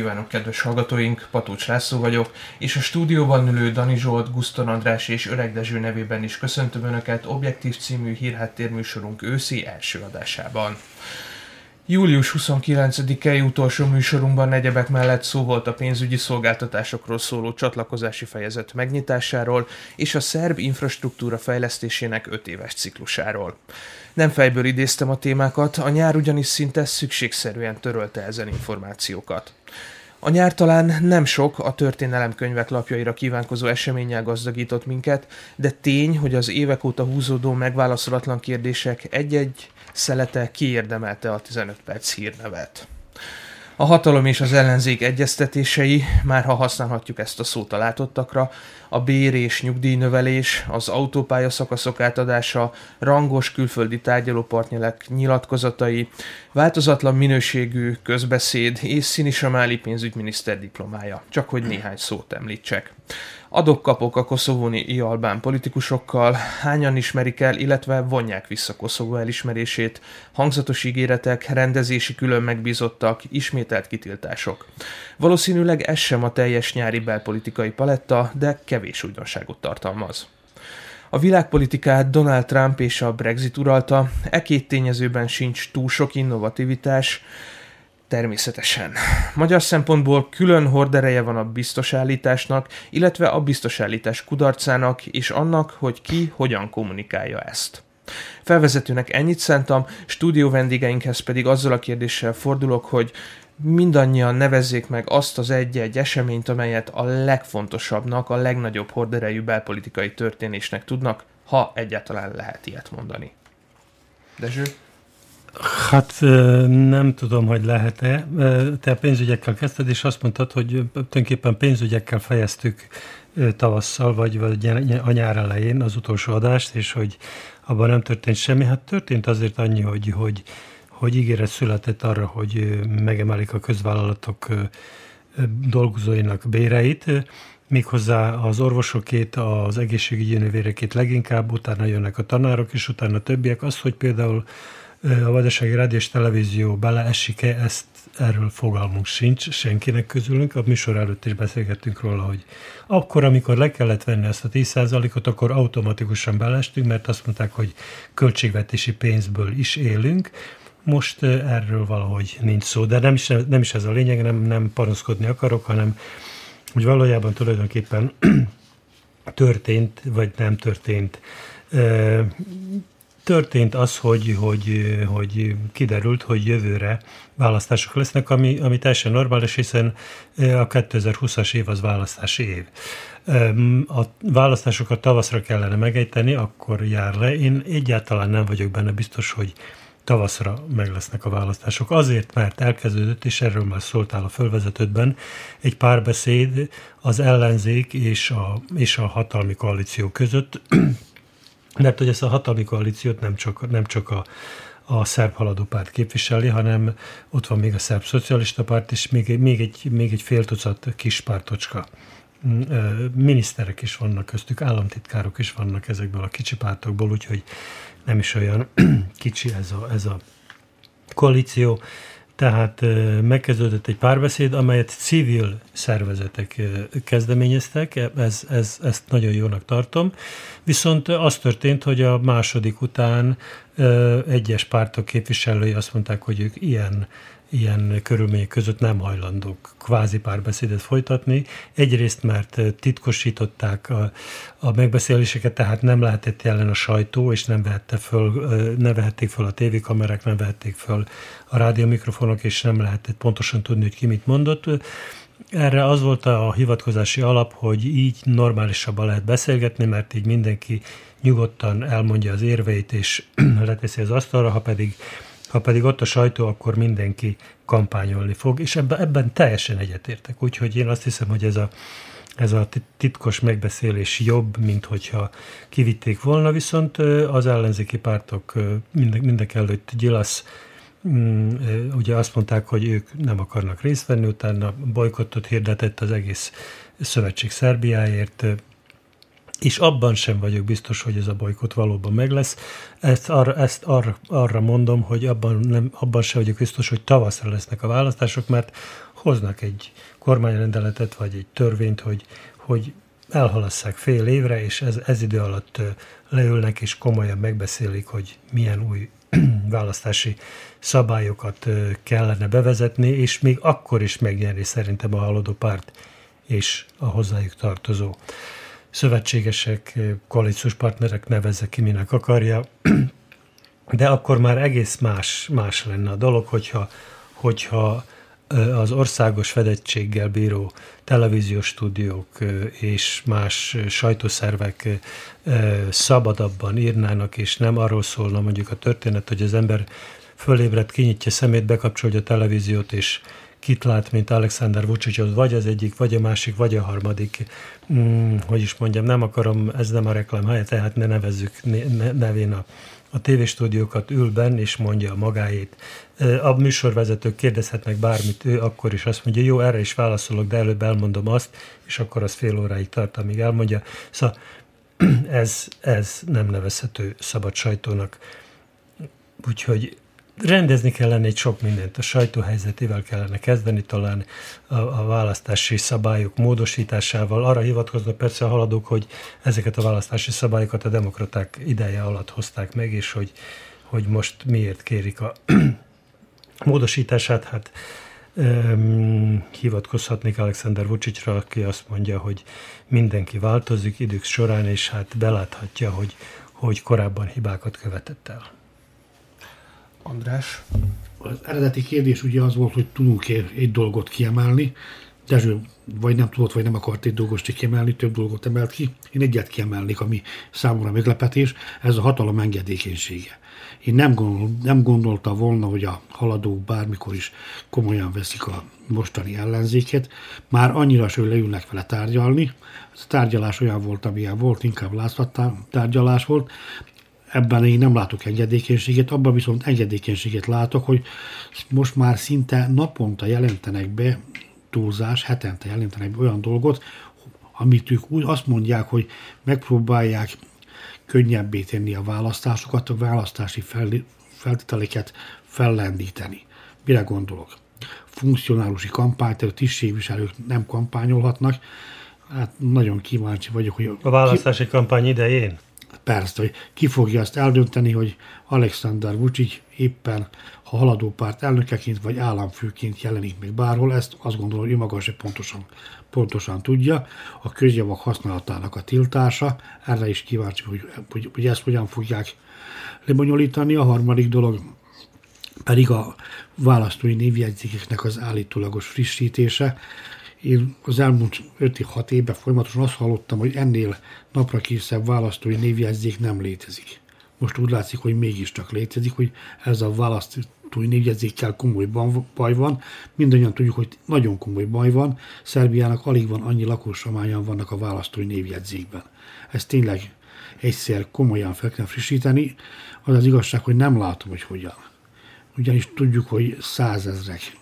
Kívánok, kedves hallgatóink! Patócs László vagyok, és a stúdióban ülő Dani Zsolt, Guszton András és Öreg Dezső nevében is köszöntöm Önöket Objektív című hírháttérműsorunk őszi első adásában. Július 29-i utolsó műsorunkban negyebek mellett szó volt a pénzügyi szolgáltatásokról szóló csatlakozási fejezet megnyitásáról és a szerb infrastruktúra fejlesztésének 5 éves ciklusáról. Nem fejből idéztem a témákat, a nyár ugyanis szinte szükségszerűen törölte ezen információkat. A nyár talán nem sok a történelemkönyvek lapjaira kívánkozó eseménnyel gazdagított minket, de tény, hogy az évek óta húzódó megválaszolatlan kérdések egy-egy szelete kiérdemelte a 15 perc hírnevet. A hatalom és az ellenzék egyeztetései, már ha használhatjuk ezt a szót a látottakra, a bér és nyugdíjnövelés, az autópálya szakaszok átadása, rangos külföldi tárgyalópartnyelek nyilatkozatai, változatlan minőségű közbeszéd és Szinisamáli pénzügyminiszter diplomája, csak hogy néhány szót említsek. Adok-kapok a koszovóni albán politikusokkal, hányan ismerik el, illetve vonják vissza Koszovó elismerését, hangzatos ígéretek, rendezési külön megbízottak, ismételt kitiltások. Valószínűleg ez sem a teljes nyári belpolitikai paletta, de kevés újdonságot tartalmaz. A világpolitikát Donald Trump és a Brexit uralta, e két tényezőben sincs túl sok innovativitás, Természetesen. Magyar szempontból külön hordereje van a biztosállításnak, illetve a biztosállítás kudarcának és annak, hogy ki hogyan kommunikálja ezt. Felvezetőnek ennyit szántam, stúdió vendégeinkhez pedig azzal a kérdéssel fordulok, hogy mindannyian nevezzék meg azt az egy-egy eseményt, amelyet a legfontosabbnak, a legnagyobb horderejű belpolitikai történésnek tudnak, ha egyáltalán lehet ilyet mondani. Dezső? Hát nem tudom, hogy lehet-e. Te pénzügyekkel kezdted, és azt mondtad, hogy tulajdonképpen pénzügyekkel fejeztük tavasszal, vagy, vagy a nyár elején az utolsó adást, és hogy abban nem történt semmi. Hát történt azért annyi, hogy, hogy, hogy ígéret született arra, hogy megemelik a közvállalatok dolgozóinak béreit, méghozzá az orvosokét, az egészségügyi nővérekét leginkább, utána jönnek a tanárok, és utána a többiek. Az, hogy például a Vajdasági Rádió és Televízió beleesik-e, ezt erről fogalmunk sincs senkinek közülünk. A műsor előtt is beszélgettünk róla, hogy akkor, amikor le kellett venni ezt a 10%-ot, akkor automatikusan beleestünk, mert azt mondták, hogy költségvetési pénzből is élünk. Most erről valahogy nincs szó, de nem is, nem is ez a lényeg, nem, nem panaszkodni akarok, hanem hogy valójában tulajdonképpen történt, vagy nem történt történt az, hogy, hogy, hogy kiderült, hogy jövőre választások lesznek, ami, ami teljesen normális, hiszen a 2020-as év az választási év. A választásokat tavaszra kellene megejteni, akkor jár le. Én egyáltalán nem vagyok benne biztos, hogy tavaszra meg lesznek a választások. Azért, mert elkezdődött, és erről már szóltál a fölvezetődben, egy párbeszéd az ellenzék és a, és a hatalmi koalíció között, mert hogy ezt a hatalmi koalíciót nem csak, nem csak a, a szerb haladó párt képviseli, hanem ott van még a szerb szocialista párt, és még, még, egy, még egy fél tucat kis pártocska. Mm, miniszterek is vannak köztük, államtitkárok is vannak ezekből a kicsi pártokból, úgyhogy nem is olyan kicsi ez a, ez a koalíció. Tehát megkezdődött egy párbeszéd, amelyet civil szervezetek kezdeményeztek, ez, ez, ezt nagyon jónak tartom. Viszont az történt, hogy a második után egyes pártok képviselői azt mondták, hogy ők ilyen ilyen körülmények között nem hajlandók kvázi párbeszédet folytatni. Egyrészt, mert titkosították a, a megbeszéléseket, tehát nem lehetett jelen a sajtó, és nem, vehette föl, nem vehették föl a tévékamerák, nem vehették föl a rádiómikrofonok, és nem lehetett pontosan tudni, hogy ki mit mondott. erre az volt a hivatkozási alap, hogy így normálisabban lehet beszélgetni, mert így mindenki nyugodtan elmondja az érveit, és leteszi az asztalra, ha pedig, ha pedig ott a sajtó, akkor mindenki kampányolni fog, és ebben, ebben teljesen egyetértek. Úgyhogy én azt hiszem, hogy ez a, ez a titkos megbeszélés jobb, mint hogyha kivitték volna, viszont az ellenzéki pártok mindek előtt Gyilasz Mm, ugye azt mondták, hogy ők nem akarnak részt venni, utána bolykottot hirdetett az egész szövetség Szerbiáért, és abban sem vagyok biztos, hogy ez a bolykott valóban meg lesz. Ezt, arra, ezt arra, arra mondom, hogy abban, nem, abban sem vagyok biztos, hogy tavaszra lesznek a választások, mert hoznak egy kormányrendeletet, vagy egy törvényt, hogy, hogy elhalasszák fél évre, és ez, ez idő alatt leülnek, és komolyan megbeszélik, hogy milyen új választási szabályokat kellene bevezetni, és még akkor is megnyerni szerintem a haladó párt és a hozzájuk tartozó szövetségesek, koalíciós partnerek nevezze ki, minek akarja, de akkor már egész más, más lenne a dolog, hogyha, hogyha az országos fedettséggel bíró televíziós stúdiók és más sajtószervek szabadabban írnának, és nem arról szólna mondjuk a történet, hogy az ember fölébred, kinyitja szemét, bekapcsolja a televíziót, és kit lát, mint Alexander Vucic, vagy az egyik, vagy a másik, vagy a harmadik. Hmm, hogy is mondjam, nem akarom, ez nem a reklám helye, tehát ne nevezzük nevén a, a tévéstúdiókat ül benn, és mondja magáét. A műsorvezetők kérdezhetnek bármit, ő akkor is azt mondja, jó, erre is válaszolok, de előbb elmondom azt, és akkor az fél óráig tart, amíg elmondja. Szóval ez, ez nem nevezhető szabad sajtónak. Úgyhogy rendezni kellene egy sok mindent. A sajtó helyzetével kellene kezdeni, talán a, a választási szabályok módosításával. Arra hivatkoznak persze a haladók, hogy ezeket a választási szabályokat a demokraták ideje alatt hozták meg, és hogy, hogy most miért kérik a módosítását. Hát um, hivatkozhatnék Alexander Vucicra, aki azt mondja, hogy mindenki változik idők során, és hát beláthatja, hogy, hogy korábban hibákat követett el. András? Az eredeti kérdés ugye az volt, hogy tudunk-e egy dolgot kiemelni. Dezső vagy nem tudott, vagy nem akart egy dolgot kiemelni, több dolgot emelt ki. Én egyet kiemelnék, ami számomra meglepetés, ez a hatalom engedékenysége. Én nem, gondol, nem gondolta volna, hogy a haladók bármikor is komolyan veszik a mostani ellenzéket. Már annyira hogy leülnek vele tárgyalni. Ez a tárgyalás olyan volt, amilyen volt, inkább látszat tárgyalás volt ebben én nem látok engedékenységet, abban viszont engedékenységet látok, hogy most már szinte naponta jelentenek be túlzás, hetente jelentenek be olyan dolgot, amit ők úgy azt mondják, hogy megpróbálják könnyebbé tenni a választásokat, a választási feltételeket fellendíteni. Mire gondolok? Funkcionálusi kampány, tehát a tisztségviselők nem kampányolhatnak. Hát nagyon kíváncsi vagyok, hogy... A választási ki... kampány idején? Persze, hogy ki fogja azt eldönteni, hogy Alexander Vucic éppen ha haladó párt elnökeként vagy államfőként jelenik meg bárhol, ezt azt gondolom, hogy ő maga se pontosan, pontosan tudja. A közjavak használatának a tiltása, erre is kíváncsi, hogy, hogy, hogy ezt hogyan fogják lebonyolítani. A harmadik dolog pedig a választói névjegyzékeknek az állítólagos frissítése. Én az elmúlt 5-6 évben folyamatosan azt hallottam, hogy ennél napra készebb választói névjegyzék nem létezik. Most úgy látszik, hogy mégiscsak létezik, hogy ez a választói névjegyzékkel komoly baj van. Mindannyian tudjuk, hogy nagyon komoly baj van. Szerbiának alig van annyi lakos, amányan vannak a választói névjegyzékben. Ez tényleg egyszer komolyan fel kell frissíteni. Az az igazság, hogy nem látom, hogy hogyan. Ugyanis tudjuk, hogy százezrek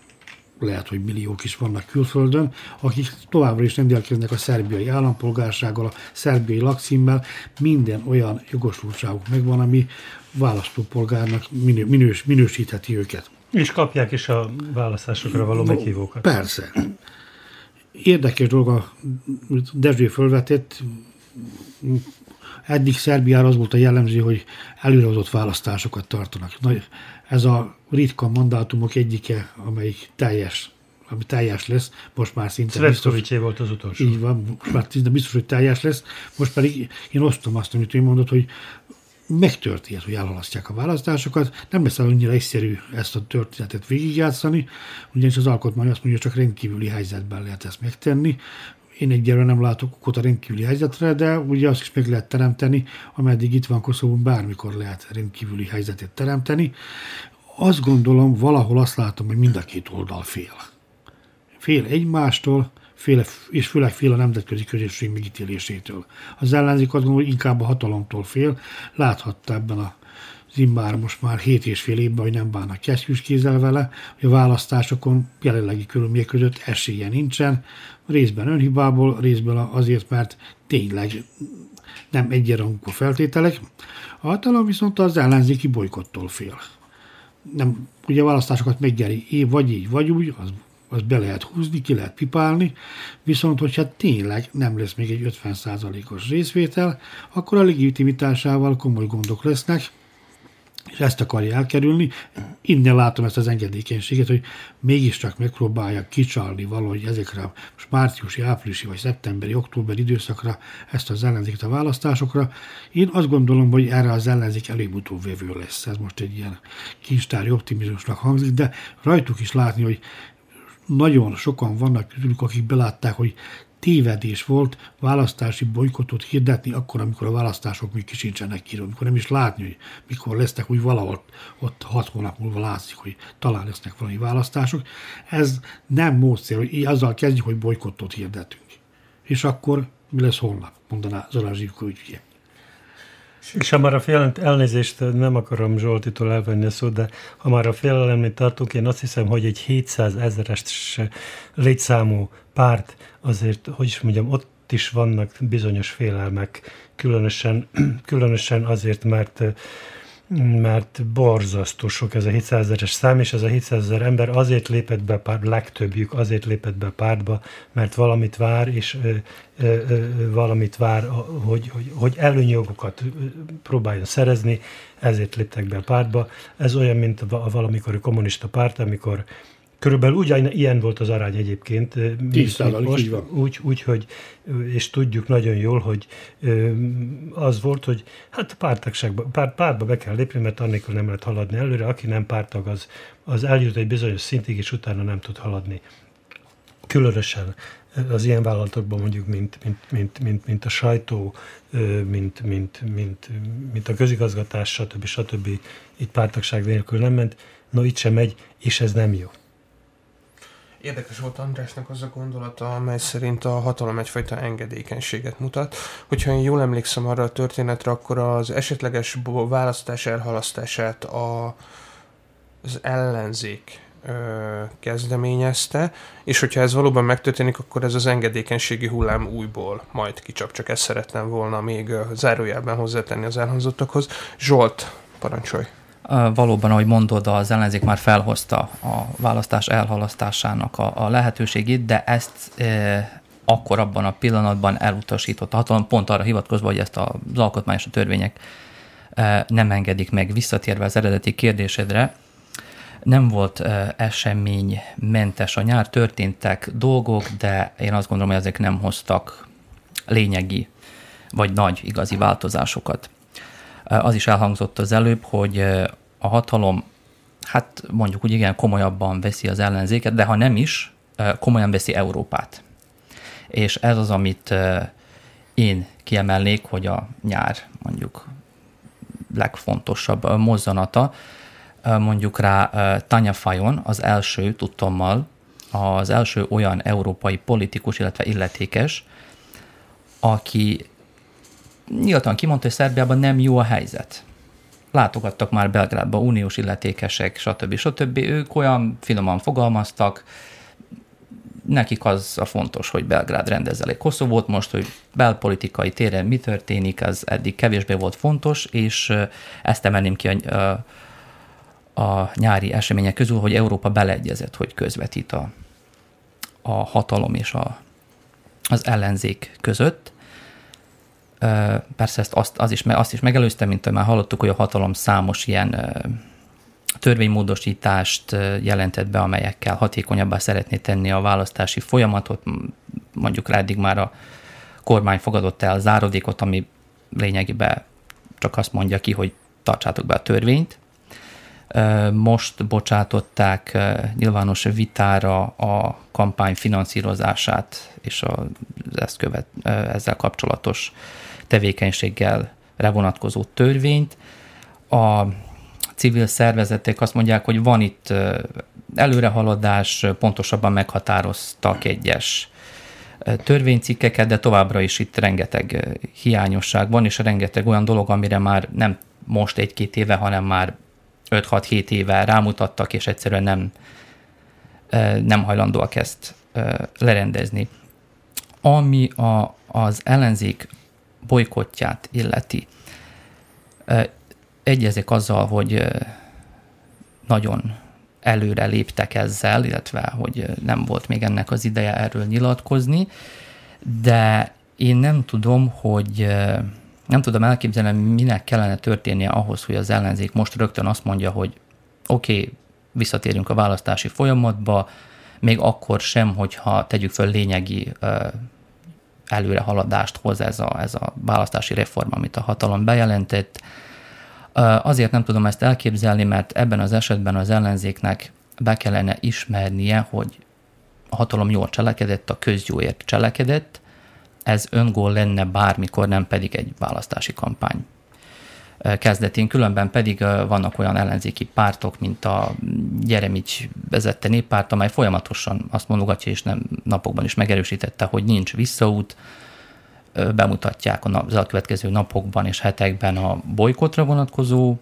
lehet, hogy milliók is vannak külföldön, akik továbbra is rendelkeznek a szerbiai állampolgársággal, a szerbiai lakcímmel, minden olyan jogosultságuk megvan, ami választópolgárnak minő, minős, minősítheti őket. És kapják is a választásokra való meghívókat. Persze. Érdekes dolog, a Dezső fölvetett, eddig Szerbiára az volt a jellemző, hogy előrehozott választásokat tartanak. Ez a ritka mandátumok egyike, amelyik teljes ami teljes lesz, most már szinte biztos. volt az utolsó. Így van, most már szinte biztos, hogy teljes lesz. Most pedig én osztom azt, amit ő mondott, hogy megtörtént, hogy elhalasztják a választásokat. Nem lesz annyira egyszerű ezt a történetet végigjátszani, ugyanis az alkotmány azt mondja, csak rendkívüli helyzetben lehet ezt megtenni. Én egyelőre nem látok okot a rendkívüli helyzetre, de ugye azt is meg lehet teremteni, ameddig itt van Koszovóban, bármikor lehet rendkívüli helyzetet teremteni. Azt gondolom, valahol azt látom, hogy mind a két oldal fél. Fél egymástól, féle, és főleg fél a nemzetközi közösség megítélésétől. Az ellenzék azt gondolom, hogy inkább a hatalomtól fél. Láthatta ebben a Zimbár most már 7 és fél évben, hogy nem bánnak kesztyűs kézzel vele, hogy a választásokon jelenlegi körülmények között esélye nincsen, részben önhibából, részben azért, mert tényleg nem egyenrangú feltételek. A hatalom viszont az ellenzéki bolykottól fél. Nem, ugye a választásokat megnyeri, vagy így, vagy úgy, az az be lehet húzni, ki lehet pipálni, viszont hogyha tényleg nem lesz még egy 50%-os részvétel, akkor a legitimitásával komoly gondok lesznek, és ezt akarja elkerülni. Innen látom ezt az engedékenységet, hogy mégiscsak megpróbálja kicsalni valahogy ezekre a márciusi, áprilisi vagy szeptemberi, októberi időszakra ezt az ellenzéket a választásokra. Én azt gondolom, hogy erre az ellenzék előbb-utóbb vevő lesz. Ez most egy ilyen kincstári optimizmusnak hangzik, de rajtuk is látni, hogy nagyon sokan vannak közülük, akik belátták, hogy tévedés volt választási bolykotot hirdetni akkor, amikor a választások még kisincsenek ki, amikor nem is látni, hogy mikor lesznek, úgy valahol ott hat hónap múlva látszik, hogy talán lesznek valami választások. Ez nem módszer, hogy azzal kezdjük, hogy bolykotot hirdetünk. És akkor mi lesz holnap, mondaná Zolán Zsivko ügyvéd. És ha már a félelem, elnézést nem akarom Zsoltitól elvenni a szót, de ha már a félelemnél tartunk, én azt hiszem, hogy egy 700 ezeres létszámú párt azért, hogy is mondjam, ott is vannak bizonyos félelmek, különösen, különösen azért, mert mert borzasztó sok ez a 700 ezeres szám, és ez a 700 ezer ember azért lépett be, pár, legtöbbjük azért lépett be pártba, mert valamit vár, és ö, ö, ö, valamit vár, hogy, hogy, hogy előnyogokat próbáljon szerezni, ezért léptek be a pártba. Ez olyan, mint a valamikori kommunista párt, amikor Körülbelül ugyan ilyen volt az arány egyébként. 10 most, így van. Úgy, úgy, hogy, és tudjuk nagyon jól, hogy az volt, hogy hát pártagságba, párt, pártba be kell lépni, mert annélkül nem lehet haladni előre. Aki nem pártag, az, az eljut egy bizonyos szintig, és utána nem tud haladni. Különösen az ilyen vállalatokban mondjuk, mint, mint, mint, mint, mint a sajtó, mint, mint, mint, mint a közigazgatás, stb. stb. Itt pártagság nélkül nem ment, no itt sem megy, és ez nem jó. Érdekes volt Andrásnak az a gondolata, amely szerint a hatalom egyfajta engedékenységet mutat. Hogyha én jól emlékszem arra a történetre, akkor az esetleges választás elhalasztását a, az ellenzék ö, kezdeményezte, és hogyha ez valóban megtörténik, akkor ez az engedékenységi hullám újból majd kicsap, csak ezt szeretném volna még zárójelben hozzátenni az elhangzottakhoz. Zsolt, parancsolj! Valóban, ahogy mondod, az ellenzék már felhozta a választás elhalasztásának a, a lehetőségét, de ezt e, akkor abban a pillanatban elutasított a hatalom, pont arra hivatkozva, hogy ezt az alkotmányos a törvények e, nem engedik meg. Visszatérve az eredeti kérdésedre, nem volt e, eseménymentes a nyár, történtek dolgok, de én azt gondolom, hogy ezek nem hoztak lényegi vagy nagy igazi változásokat. Az is elhangzott az előbb, hogy a hatalom, hát mondjuk úgy igen, komolyabban veszi az ellenzéket, de ha nem is, komolyan veszi Európát. És ez az, amit én kiemelnék, hogy a nyár mondjuk legfontosabb mozzanata, mondjuk rá Tanya Fajon, az első tudtommal, az első olyan európai politikus, illetve illetékes, aki nyíltan kimondta, hogy Szerbiában nem jó a helyzet. Látogattak már Belgrádba uniós illetékesek, stb. stb. Ők olyan finoman fogalmaztak, nekik az a fontos, hogy Belgrád rendezze Koszovót, most, hogy belpolitikai téren mi történik, ez eddig kevésbé volt fontos, és ezt emelném ki a, a, a nyári események közül, hogy Európa beleegyezett, hogy közvetít a, a hatalom és a, az ellenzék között. Persze ezt azt, az is, azt is megelőzte, mint már hallottuk, hogy a hatalom számos ilyen törvénymódosítást jelentett be, amelyekkel hatékonyabbá szeretné tenni a választási folyamatot. Mondjuk eddig már a kormány fogadott el zárodékot, ami lényegében csak azt mondja ki, hogy tartsátok be a törvényt. Most bocsátották nyilvános vitára a kampány finanszírozását és az ezt követ, ezzel kapcsolatos tevékenységgel vonatkozó törvényt. A civil szervezetek azt mondják, hogy van itt előrehaladás, pontosabban meghatároztak egyes törvénycikkeket, de továbbra is itt rengeteg hiányosság van, és rengeteg olyan dolog, amire már nem most egy-két éve, hanem már 5-6-7 éve rámutattak, és egyszerűen nem, nem hajlandóak ezt lerendezni. Ami a, az ellenzék bolykottját illeti, egyezik azzal, hogy nagyon előre léptek ezzel, illetve hogy nem volt még ennek az ideje erről nyilatkozni, de én nem tudom, hogy nem tudom elképzelni, minek kellene történnie ahhoz, hogy az ellenzék most rögtön azt mondja, hogy oké, okay, visszatérünk a választási folyamatba, még akkor sem, hogyha tegyük föl lényegi előrehaladást hoz ez a, ez a választási reform, amit a hatalom bejelentett. Azért nem tudom ezt elképzelni, mert ebben az esetben az ellenzéknek be kellene ismernie, hogy a hatalom jól cselekedett, a közjóért cselekedett, ez öngól lenne bármikor, nem pedig egy választási kampány kezdetén, különben pedig vannak olyan ellenzéki pártok, mint a Jeremics vezette néppárt, amely folyamatosan azt mondogatja, és nem napokban is megerősítette, hogy nincs visszaút, bemutatják az elkövetkező napokban és hetekben a bolykotra vonatkozó,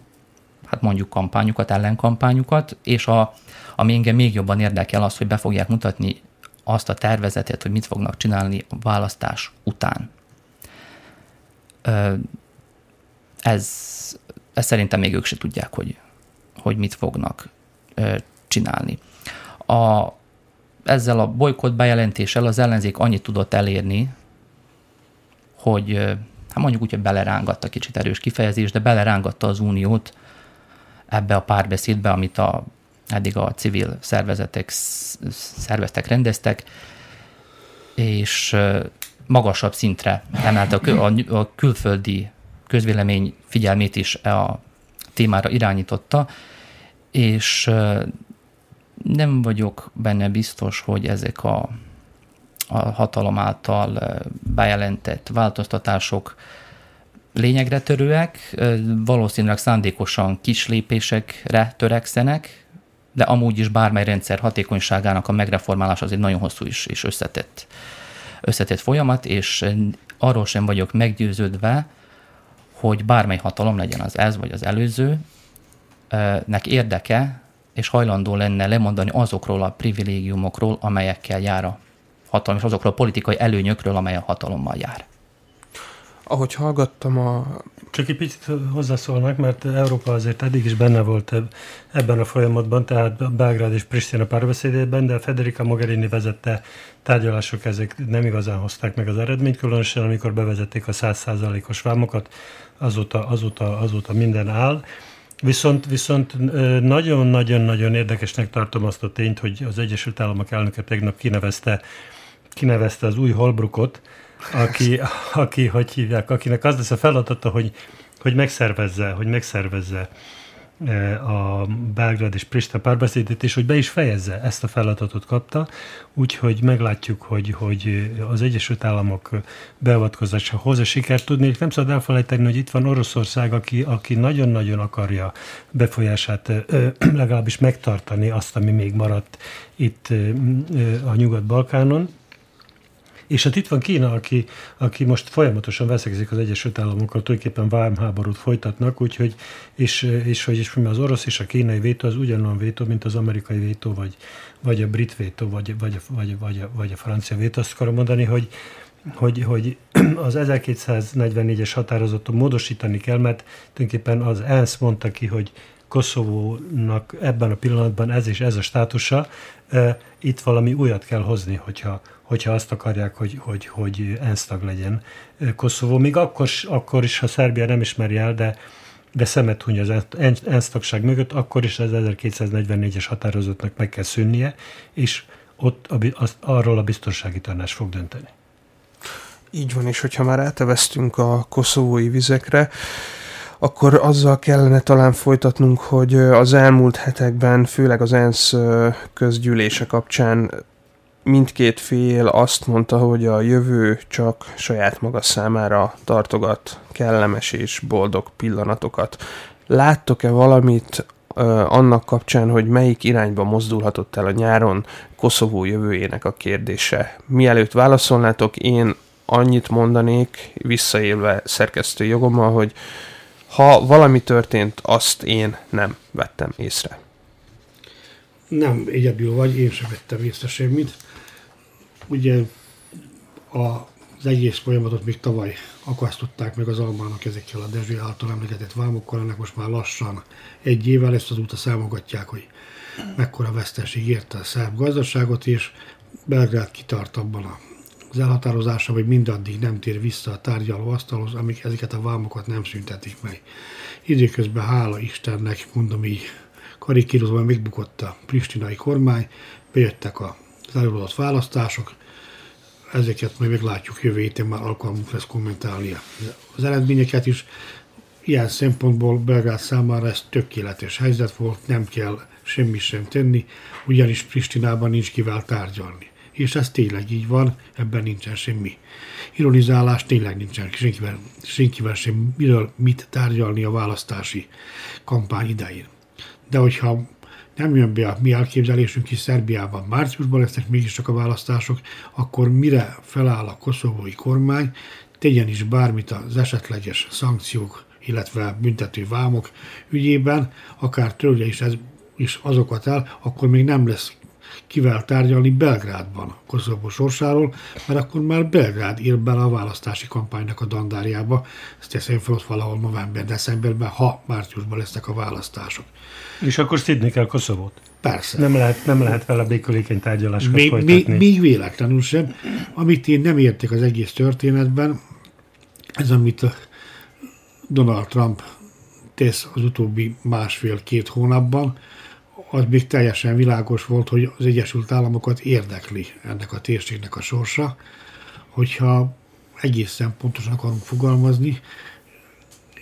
hát mondjuk kampányukat, ellenkampányukat, és a, ami engem még jobban érdekel az, hogy be fogják mutatni azt a tervezetet, hogy mit fognak csinálni a választás után. Ez, ez szerintem még ők se tudják, hogy, hogy mit fognak csinálni. A, ezzel a bolykott bejelentéssel az ellenzék annyit tudott elérni, hogy hát mondjuk úgy, hogy belerángatta, kicsit erős kifejezés, de belerángatta az uniót ebbe a párbeszédbe, amit a, eddig a civil szervezetek szerveztek, rendeztek, és magasabb szintre emelte a, a, a külföldi közvélemény figyelmét is a témára irányította, és nem vagyok benne biztos, hogy ezek a a hatalom által bejelentett változtatások lényegre törőek, valószínűleg szándékosan kis lépésekre törekszenek, de amúgy is bármely rendszer hatékonyságának a megreformálása az egy nagyon hosszú is és összetett, összetett folyamat, és arról sem vagyok meggyőződve, hogy bármely hatalom legyen az ez vagy az előző, nek érdeke és hajlandó lenne lemondani azokról a privilégiumokról, amelyekkel jár a hatalom, és azokról a politikai előnyökről, amely a hatalommal jár. Ahogy hallgattam a... Csak egy picit hozzászólnak, mert Európa azért eddig is benne volt ebben a folyamatban, tehát Belgrád és Pristina párbeszédében, de Federica Mogherini vezette tárgyalások, ezek nem igazán hozták meg az eredményt, különösen amikor bevezették a 100%-os vámokat, azóta, azóta, azóta minden áll. Viszont, viszont nagyon-nagyon-nagyon érdekesnek tartom azt a tényt, hogy az Egyesült Államok elnöke tegnap kinevezte kinevezte az új Holbrookot, aki, aki, hogy hívják, akinek az lesz a feladata, hogy, hogy megszervezze, hogy megszervezze a Belgrád és Prista párbeszédét, és hogy be is fejezze, ezt a feladatot kapta, úgyhogy meglátjuk, hogy, hogy az Egyesült Államok beavatkozása hozzá sikert tudni, nem szabad elfelejteni, hogy itt van Oroszország, aki, aki nagyon-nagyon akarja befolyását legalábbis megtartani azt, ami még maradt itt a Nyugat-Balkánon, és hát itt van Kína, aki, aki most folyamatosan veszekszik az Egyesült Államokkal, tulajdonképpen vámháborút folytatnak, úgyhogy, és, és hogy is az orosz és a kínai vétó az ugyanolyan vétó, mint az amerikai vétó, vagy, vagy a brit vétó, vagy, vagy, vagy, vagy, vagy a francia vétó. Azt akarom mondani, hogy, hogy, hogy az 1244-es határozatot módosítani kell, mert tulajdonképpen az ENSZ mondta ki, hogy Koszovónak ebben a pillanatban ez és ez a státusa, itt valami újat kell hozni, hogyha, hogyha azt akarják, hogy, hogy, hogy ENSZ tag legyen Koszovó. Még akkor, akkor is, ha Szerbia nem ismeri el, de, de szemet huny az ENSZ tagság mögött, akkor is az 1244-es határozatnak meg kell szűnnie, és ott a, az, arról a biztonsági tanács fog dönteni. Így van, és hogyha már elteveztünk a koszovói vizekre, akkor azzal kellene talán folytatnunk, hogy az elmúlt hetekben, főleg az ENSZ közgyűlése kapcsán mindkét fél azt mondta, hogy a jövő csak saját maga számára tartogat kellemes és boldog pillanatokat. Láttok-e valamit annak kapcsán, hogy melyik irányba mozdulhatott el a nyáron Koszovó jövőjének a kérdése. Mielőtt válaszolnátok, én annyit mondanék, visszaélve szerkesztő jogommal, hogy ha valami történt, azt én nem vettem észre. Nem egyedül vagy, én sem vettem észre semmit. Ugye a az egész folyamatot még tavaly akasztották meg az almának ezekkel a Dezső által emlegetett vámokkal, ennek most már lassan egy évvel ezt azóta számogatják, hogy mekkora veszteség érte a szerb gazdaságot, és Belgrád kitart abban az elhatározása, hogy mindaddig nem tér vissza a tárgyaló asztalhoz, amíg ezeket a vámokat nem szüntetik meg. Időközben hála Istennek, mondom így, karikírozva megbukott a pristinai kormány, bejöttek az előadott választások, ezeket majd meglátjuk jövő héten, már alkalmunk lesz kommentálni az eredményeket is. Ilyen szempontból Belgrád számára ez tökéletes helyzet volt, nem kell semmi sem tenni, ugyanis Pristinában nincs kivel tárgyalni. És ez tényleg így van, ebben nincsen semmi ironizálás, tényleg nincsen senkivel, senkivel sem miről mit tárgyalni a választási kampány idején. De hogyha nem jön be a mi elképzelésünk, is Szerbiában márciusban lesznek mégiscsak a választások, akkor mire feláll a koszovói kormány, tegyen is bármit az esetleges szankciók, illetve büntető vámok ügyében, akár törje is, ez, is azokat el, akkor még nem lesz kivel tárgyalni Belgrádban Koszovó sorsáról, mert akkor már Belgrád ír bele a választási kampánynak a dandárjába. Ezt teszem fel ott valahol november-decemberben, ha márciusban lesznek a választások. És akkor szidni kell Koszovót? Persze. Nem lehet, nem lehet vele békölékeny tárgyalásokat még, folytatni. Még, még véletlenül sem. Amit én nem értek az egész történetben, ez amit Donald Trump tesz az utóbbi másfél-két hónapban, az még teljesen világos volt, hogy az Egyesült Államokat érdekli ennek a térségnek a sorsa, hogyha egészen pontosan akarunk fogalmazni,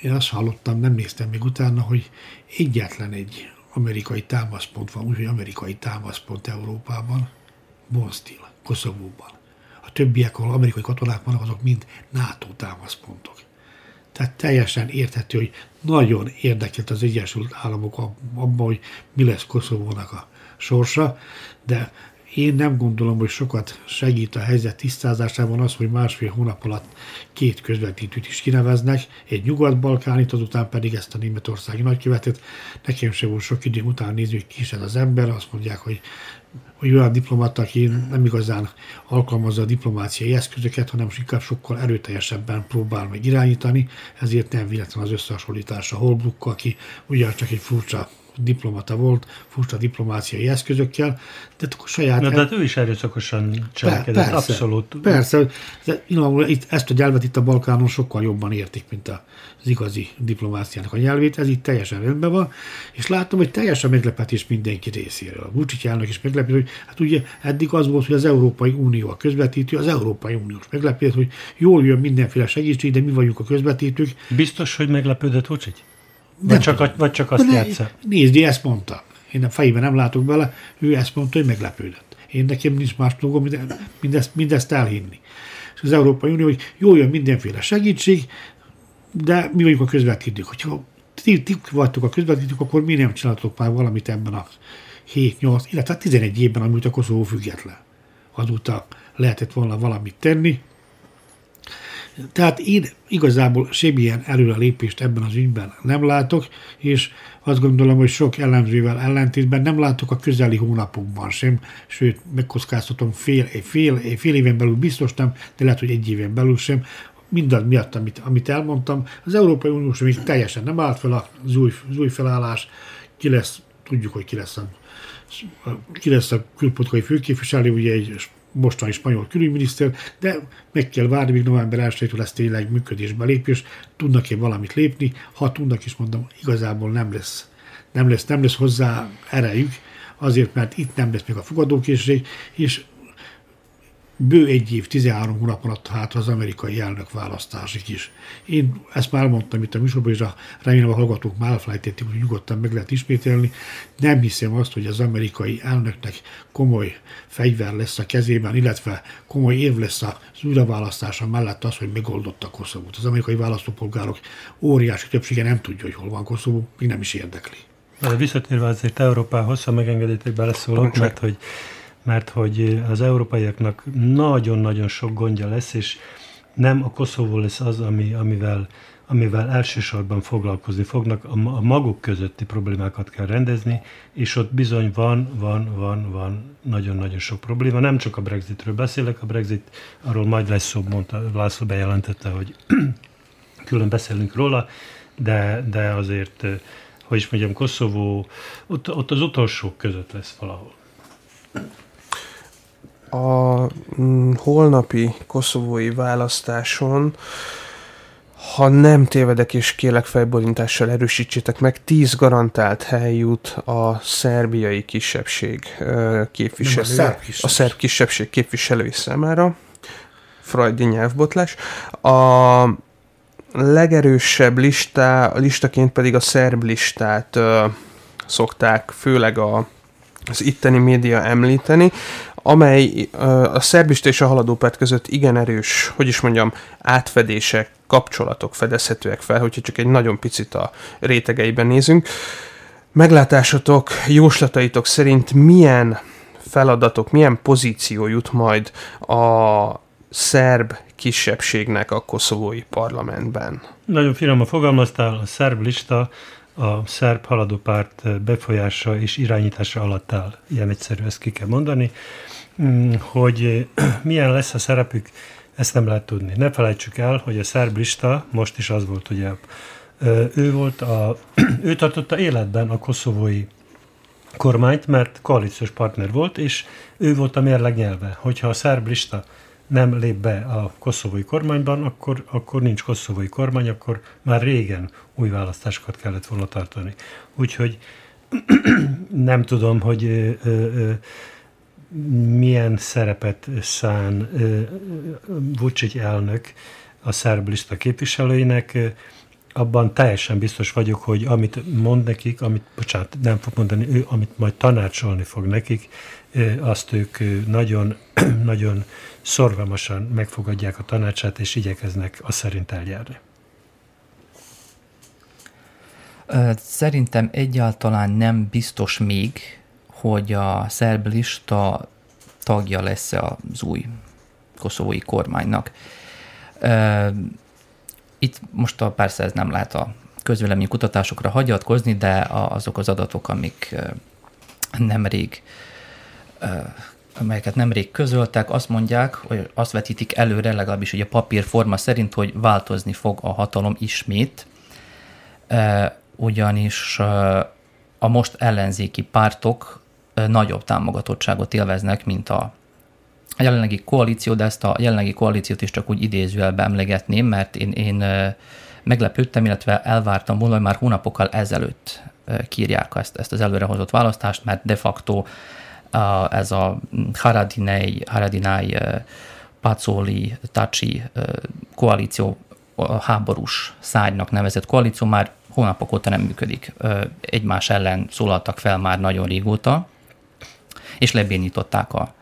én azt hallottam, nem néztem még utána, hogy egyetlen egy amerikai támaszpont van, úgyhogy amerikai támaszpont Európában, Bonstil, Koszovóban. A többiek, ahol amerikai katonák vannak, azok mind NATO támaszpontok. Tehát teljesen érthető, hogy nagyon érdekelt az Egyesült Államok abban, hogy mi lesz Koszovónak a sorsa, de én nem gondolom, hogy sokat segít a helyzet tisztázásában az, hogy másfél hónap alatt két közvetítőt is kineveznek, egy nyugat-balkánit, azután pedig ezt a németországi nagykövetet. Nekem sem volt sok idő után nézni, hogy ki is ez az ember, azt mondják, hogy hogy olyan diplomata, aki nem igazán alkalmazza a diplomáciai eszközöket, hanem inkább sokkal erőteljesebben próbál meg irányítani, ezért nem véletlen az összehasonlítás a Holbrookkal, aki ugyancsak egy furcsa diplomata volt, furcsa diplomáciai eszközökkel, de akkor saját... Na, de hát ő is erőszakosan cselekedett, persze, abszolút. Persze, de itt, ezt a nyelvet itt a Balkánon sokkal jobban értik, mint az igazi diplomáciának a nyelvét, ez itt teljesen rendben van, és látom, hogy teljesen meglepetés mindenki részéről. Vucic elnök is meglepő, hogy hát ugye eddig az volt, hogy az Európai Unió a közvetítő, az Európai Uniós meglepődött, hogy jól jön mindenféle segítség, de mi vagyunk a közvetítők. Biztos, hogy meglepődött Vucic? Vagy csak, vagy csak azt játsza? Nézd, ezt mondta. Én a fejében nem látok bele, ő ezt mondta, hogy meglepődött. Én nekem nincs más dolgom, mindezt, mindezt elhinni. És az Európai Unió, hogy jó jön mindenféle segítség, de mi vagyunk a közvetítők. Hogyha ti, ti vagytok a közvetítők, akkor mi nem csináltok már valamit ebben a 7-8, illetve 11 évben, amit a Koszovó független. Azóta lehetett volna valamit tenni, tehát én igazából semmilyen előrelépést ebben az ügyben nem látok, és azt gondolom, hogy sok ellenzővel ellentétben nem látok a közeli hónapokban sem, sőt, megkockáztatom fél, fél, fél éven belül biztos nem, de lehet, hogy egy éven belül sem, mindaz miatt, amit, amit elmondtam. Az Európai Unió sem még teljesen nem állt fel az új, az új felállás, ki lesz, tudjuk, hogy ki lesz a, ki lesz a külpolitikai főképviselő, ugye egy mostani spanyol külügyminiszter, de meg kell várni, míg november 1 ez tényleg működésbe lép, és tudnak-e valamit lépni, ha tudnak is mondom, igazából nem lesz, nem lesz, nem lesz hozzá erejük, azért, mert itt nem lesz még a fogadókészség, és bő egy év, 13 hónap maradt hátra az amerikai elnök választásig is. Én ezt már mondtam itt a műsorban, és a, remélem a hallgatók már elfelejtették, hogy nyugodtan meg lehet ismételni. Nem hiszem azt, hogy az amerikai elnöknek komoly fegyver lesz a kezében, illetve komoly érv lesz az újraválasztása mellett az, hogy megoldotta Koszovót. Az amerikai választópolgárok óriási többsége nem tudja, hogy hol van Koszovó, még nem is érdekli. De visszatérve azért Európához, ha megengeditek beleszólok, mert hogy mert hogy az európaiaknak nagyon-nagyon sok gondja lesz, és nem a Koszovó lesz az, ami, amivel, amivel elsősorban foglalkozni fognak, a, a maguk közötti problémákat kell rendezni, és ott bizony van, van, van, van nagyon-nagyon sok probléma. Nem csak a Brexitről beszélek, a Brexit, arról majd lesz szó, mondta, László bejelentette, hogy külön beszélünk róla, de, de azért, hogy is mondjam, Koszovó, ott, ott az utolsók között lesz valahol a mm, holnapi koszovói választáson, ha nem tévedek és kélek fejborintással erősítsétek meg, 10 garantált hely jut a szerbiai kisebbség képviselő, a szerb, kisebbség. a szerb kisebbség képviselői számára. Freudi nyelvbotlás. A legerősebb listá, listaként pedig a szerb listát ö, szokták főleg a, az itteni média említeni amely a szerbista és a haladópárt között igen erős, hogy is mondjam, átfedések, kapcsolatok fedezhetőek fel, hogyha csak egy nagyon picit a rétegeiben nézünk. Meglátásotok, jóslataitok szerint milyen feladatok, milyen pozíció jut majd a szerb kisebbségnek a koszovói parlamentben? Nagyon finoman fogalmaztál, a szerb lista a szerb haladópárt befolyása és irányítása alatt áll. Ilyen egyszerű, ezt ki kell mondani. Mm, hogy milyen lesz a szerepük, ezt nem lehet tudni. Ne felejtsük el, hogy a szerb lista most is az volt, ugye ő volt a, ő tartotta életben a koszovói kormányt, mert koalíciós partner volt, és ő volt a mérleg nyelve. Hogyha a szerb lista nem lép be a koszovói kormányban, akkor, akkor nincs koszovói kormány, akkor már régen új választásokat kellett volna tartani. Úgyhogy nem tudom, hogy ö, ö, milyen szerepet szán Vucic elnök a szerb lista képviselőinek, abban teljesen biztos vagyok, hogy amit mond nekik, amit, bocsánat, nem fog mondani, ő, amit majd tanácsolni fog nekik, azt ők nagyon, nagyon szorgalmasan megfogadják a tanácsát, és igyekeznek azt szerint eljárni. Szerintem egyáltalán nem biztos még, hogy a szerb lista tagja lesz az új koszovói kormánynak. Itt most a, persze ez nem lehet a közvélemény kutatásokra hagyatkozni, de azok az adatok, amik nemrég amelyeket nemrég közöltek, azt mondják, hogy azt vetítik előre, legalábbis ugye papírforma szerint, hogy változni fog a hatalom ismét, ugyanis a most ellenzéki pártok nagyobb támogatottságot élveznek, mint a jelenlegi koalíció, de ezt a jelenlegi koalíciót is csak úgy idézőjelbe emlegetném, mert én, én meglepődtem, illetve elvártam volna, hogy már hónapokkal ezelőtt kírják ezt, ezt az előrehozott választást, mert de facto ez a Haradinei, Haradinai Pacoli, Taci koalíció, a háborús szárnynak nevezett koalíció már hónapok óta nem működik. Egymás ellen szólaltak fel már nagyon régóta, és lebénították a,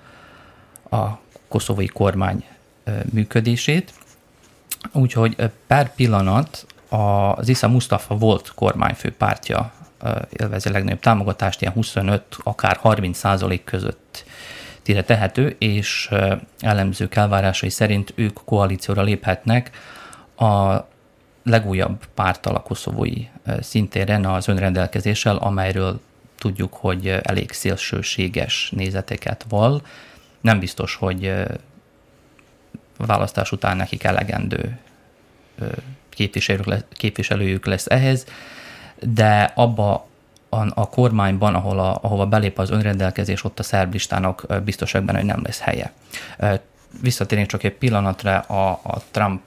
a koszovai kormány működését. Úgyhogy per pillanat az Isza Mustafa volt kormányfő pártja élvezi a legnagyobb támogatást, ilyen 25, akár 30 százalék között tire tehető, és elemzők elvárásai szerint ők koalícióra léphetnek a legújabb pártal a koszovói szintéren az önrendelkezéssel, amelyről tudjuk, hogy elég szélsőséges nézeteket val. Nem biztos, hogy választás után nekik elegendő képviselőjük lesz ehhez, de abba a, kormányban, ahol a, ahova belép az önrendelkezés, ott a szerb listának biztos benne, hogy nem lesz helye. Visszatérnék csak egy pillanatra a, a Trump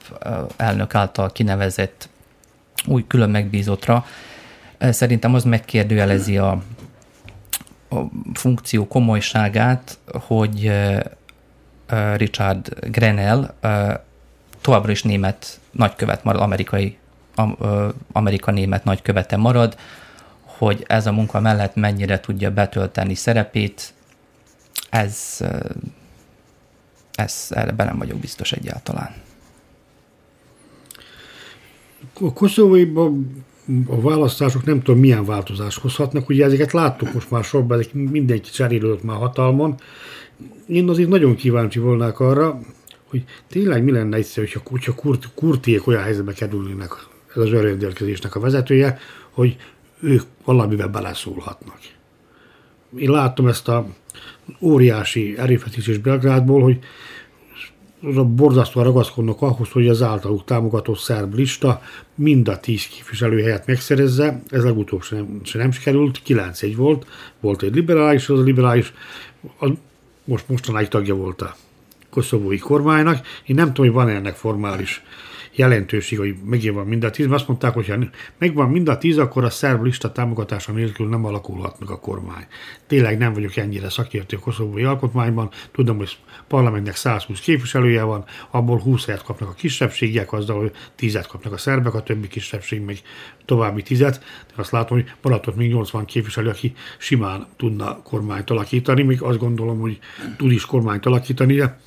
elnök által kinevezett új külön megbízottra. Szerintem az megkérdőjelezi a, a funkció komolyságát, hogy Richard Grenell továbbra is német nagykövet marad, amerikai, Amerika német nagykövete marad, hogy ez a munka mellett mennyire tudja betölteni szerepét, ez, ez ebben nem vagyok biztos egyáltalán. A koszovóiban a választások nem tudom milyen változást hozhatnak, ugye ezeket láttuk most már sorban, ezek mindenki cserélődött már hatalmon. Én azért nagyon kíváncsi volnák arra, hogy tényleg mi lenne egyszer, hogyha, hogyha kurt, kurtiék olyan helyzetbe kerülnének, ez az öröndélkezésnek a vezetője, hogy ők valamivel beleszólhatnak. Én láttam ezt a óriási erőfeszítés Belgrádból, hogy borzasztóan ragaszkodnak ahhoz, hogy az általuk támogatott szerb lista mind a tíz képviselő helyet megszerezze. Ez legutóbb se nem, se nem sikerült, 9-1 volt, volt egy liberális, az a liberális az most mostanáig tagja volt a koszovói kormánynak. Én nem tudom, hogy van ennek formális jelentőség, hogy megint van mind a tíz. Azt mondták, hogy ha megvan mind a tíz, akkor a szerb lista támogatása nélkül nem alakulhat meg a kormány. Tényleg nem vagyok ennyire szakértő a koszovói alkotmányban. Tudom, hogy parlamentnek 120 képviselője van, abból 20 helyet kapnak a kisebbségiek, azzal, hogy 10 kapnak a szerbek, a többi kisebbség még további tizet. De azt látom, hogy maradt ott még 80 képviselő, aki simán tudna kormányt alakítani, még azt gondolom, hogy tud is kormányt alakítani, de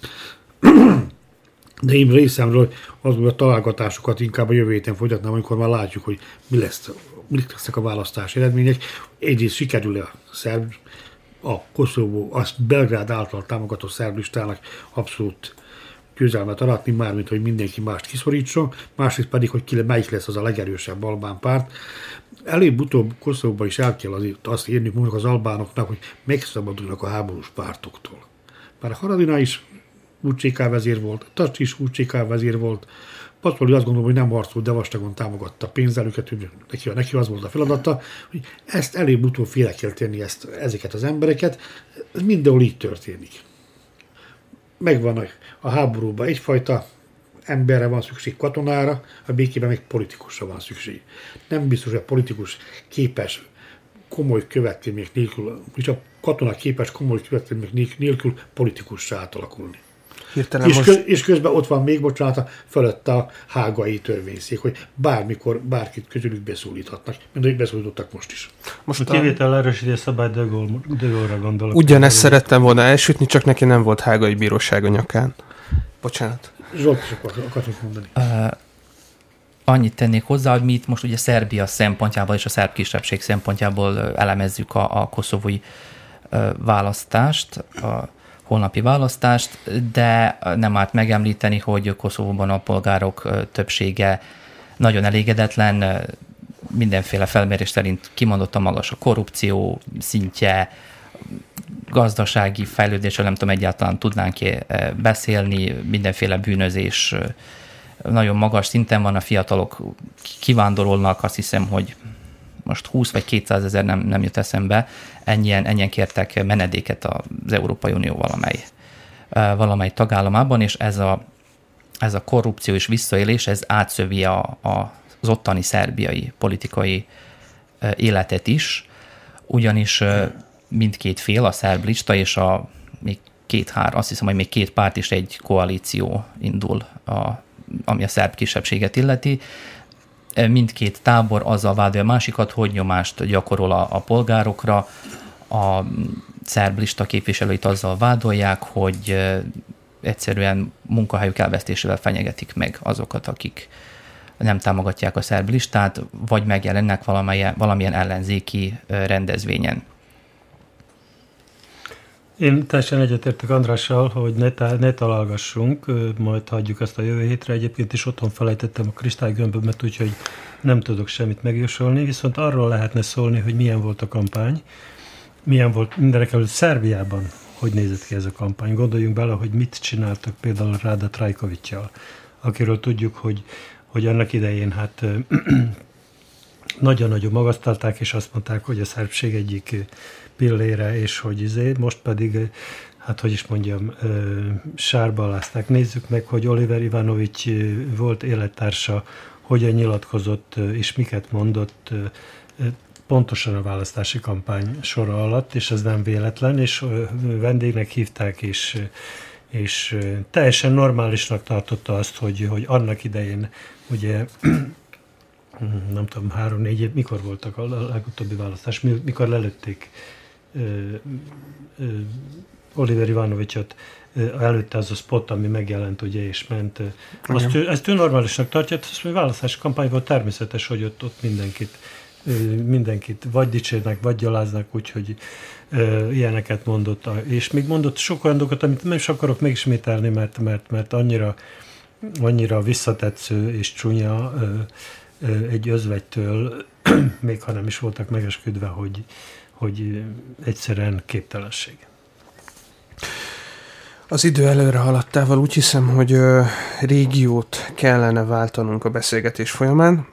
de én részemről azon a találgatásokat inkább a jövő héten folytatnám, amikor már látjuk, hogy mi lesz, mi lesznek a választási eredmények. Egyrészt sikerül a szerb, a Koszovó, azt Belgrád által támogatott szerblistának abszolút győzelmet aratni, mármint hogy mindenki mást kiszorítson, másrészt pedig, hogy ki, melyik lesz az a legerősebb albán párt. Előbb-utóbb Koszovóban is el kell azt írni mondjuk az albánoknak, hogy megszabadulnak a háborús pártoktól. Már a Haradina is UCK vezér volt, Tacs is UCK vezér volt, Pacoli azt gondolom, hogy nem harcolt, de vastagon támogatta pénzelőket, hogy neki, neki az volt a feladata, hogy ezt előbb-utóbb félre kell tenni ezt, ezeket az embereket. Ez mindenhol így történik. Megvan a, a háborúban egyfajta emberre van szükség katonára, a békében meg politikusra van szükség. Nem biztos, hogy a politikus képes komoly következmények nélkül, és a katona képes komoly következmények nélkül politikussá átalakulni. Hirtelen és, most... köz, és közben ott van még, bocsánat, a fölött a hágai törvényszék, hogy bármikor bárkit közülük beszólíthatnak, mint ahogy beszólítottak most is. Most a kivétel erősíti a szabály de Gaulle-ra gondolok. Ugyanezt szerettem volna elsütni, csak neki nem volt hágai bíróság a nyakán. Bocsánat. Zsolt is akartok mondani. Uh, annyit tennék hozzá, hogy mi itt most ugye Szerbia szempontjából és a szerb kisebbség szempontjából elemezzük a, a koszovói választást. A, holnapi választást, de nem árt megemlíteni, hogy Koszovóban a polgárok többsége nagyon elégedetlen, mindenféle felmérés szerint kimondottan magas a korrupció szintje, gazdasági fejlődésről nem tudom egyáltalán tudnánk beszélni, mindenféle bűnözés nagyon magas szinten van, a fiatalok kivándorolnak, azt hiszem, hogy most 20 vagy 200 ezer nem, nem jut eszembe, ennyien, ennyien kértek menedéket az Európai Unió valamely, valamely tagállamában, és ez a, ez a korrupció és visszaélés, ez átszövi a, a, az ottani szerbiai politikai életet is, ugyanis mindkét fél, a szerb lista és a még két-hár, azt hiszem, hogy még két párt is egy koalíció indul, a, ami a szerb kisebbséget illeti, mindkét tábor azzal vádolja másikat, hogy nyomást gyakorol a, a polgárokra. A szerb lista képviselőit azzal vádolják, hogy egyszerűen munkahelyük elvesztésével fenyegetik meg azokat, akik nem támogatják a szerb listát, vagy megjelennek valamilyen, valamilyen ellenzéki rendezvényen. Én teljesen egyetértek Andrással, hogy ne, ne találgassunk, majd hagyjuk ezt a jövő hétre. Egyébként is otthon felejtettem a kristálygömbömet, úgyhogy nem tudok semmit megjósolni, viszont arról lehetne szólni, hogy milyen volt a kampány, milyen volt mindenek előtt Szerbiában, hogy nézett ki ez a kampány. Gondoljunk bele, hogy mit csináltak például Ráda Trajkovicsal, akiről tudjuk, hogy, hogy annak idején hát nagyon-nagyon magasztalták, és azt mondták, hogy a szerbség egyik pillére, és hogy izé, most pedig, hát hogy is mondjam, sárba alázták. Nézzük meg, hogy Oliver Ivanovics volt élettársa, hogyan nyilatkozott és miket mondott pontosan a választási kampány sora alatt, és ez nem véletlen, és vendégnek hívták, és és teljesen normálisnak tartotta azt, hogy, hogy annak idején ugye nem tudom, három-négy év, mikor voltak a legutóbbi választás, mikor lelőtték Oliver Ivanovicsot, előtte az a spot, ami megjelent, ugye, és ment. Azt ő, ezt ő normálisnak tartja, azt hogy választási kampányban természetes, hogy ott, ott mindenkit, mindenkit vagy dicsérnek, vagy gyaláznak, úgyhogy ilyeneket mondott. És még mondott sok olyan dolgokat, amit nem is akarok megismételni, mert, mert, mert annyira, annyira visszatetsző és csúnya egy özvegytől, még ha nem is voltak megesküdve, hogy, hogy egyszerűen képtelenség. Az idő előre haladtával úgy hiszem, hogy régiót kellene váltanunk a beszélgetés folyamán.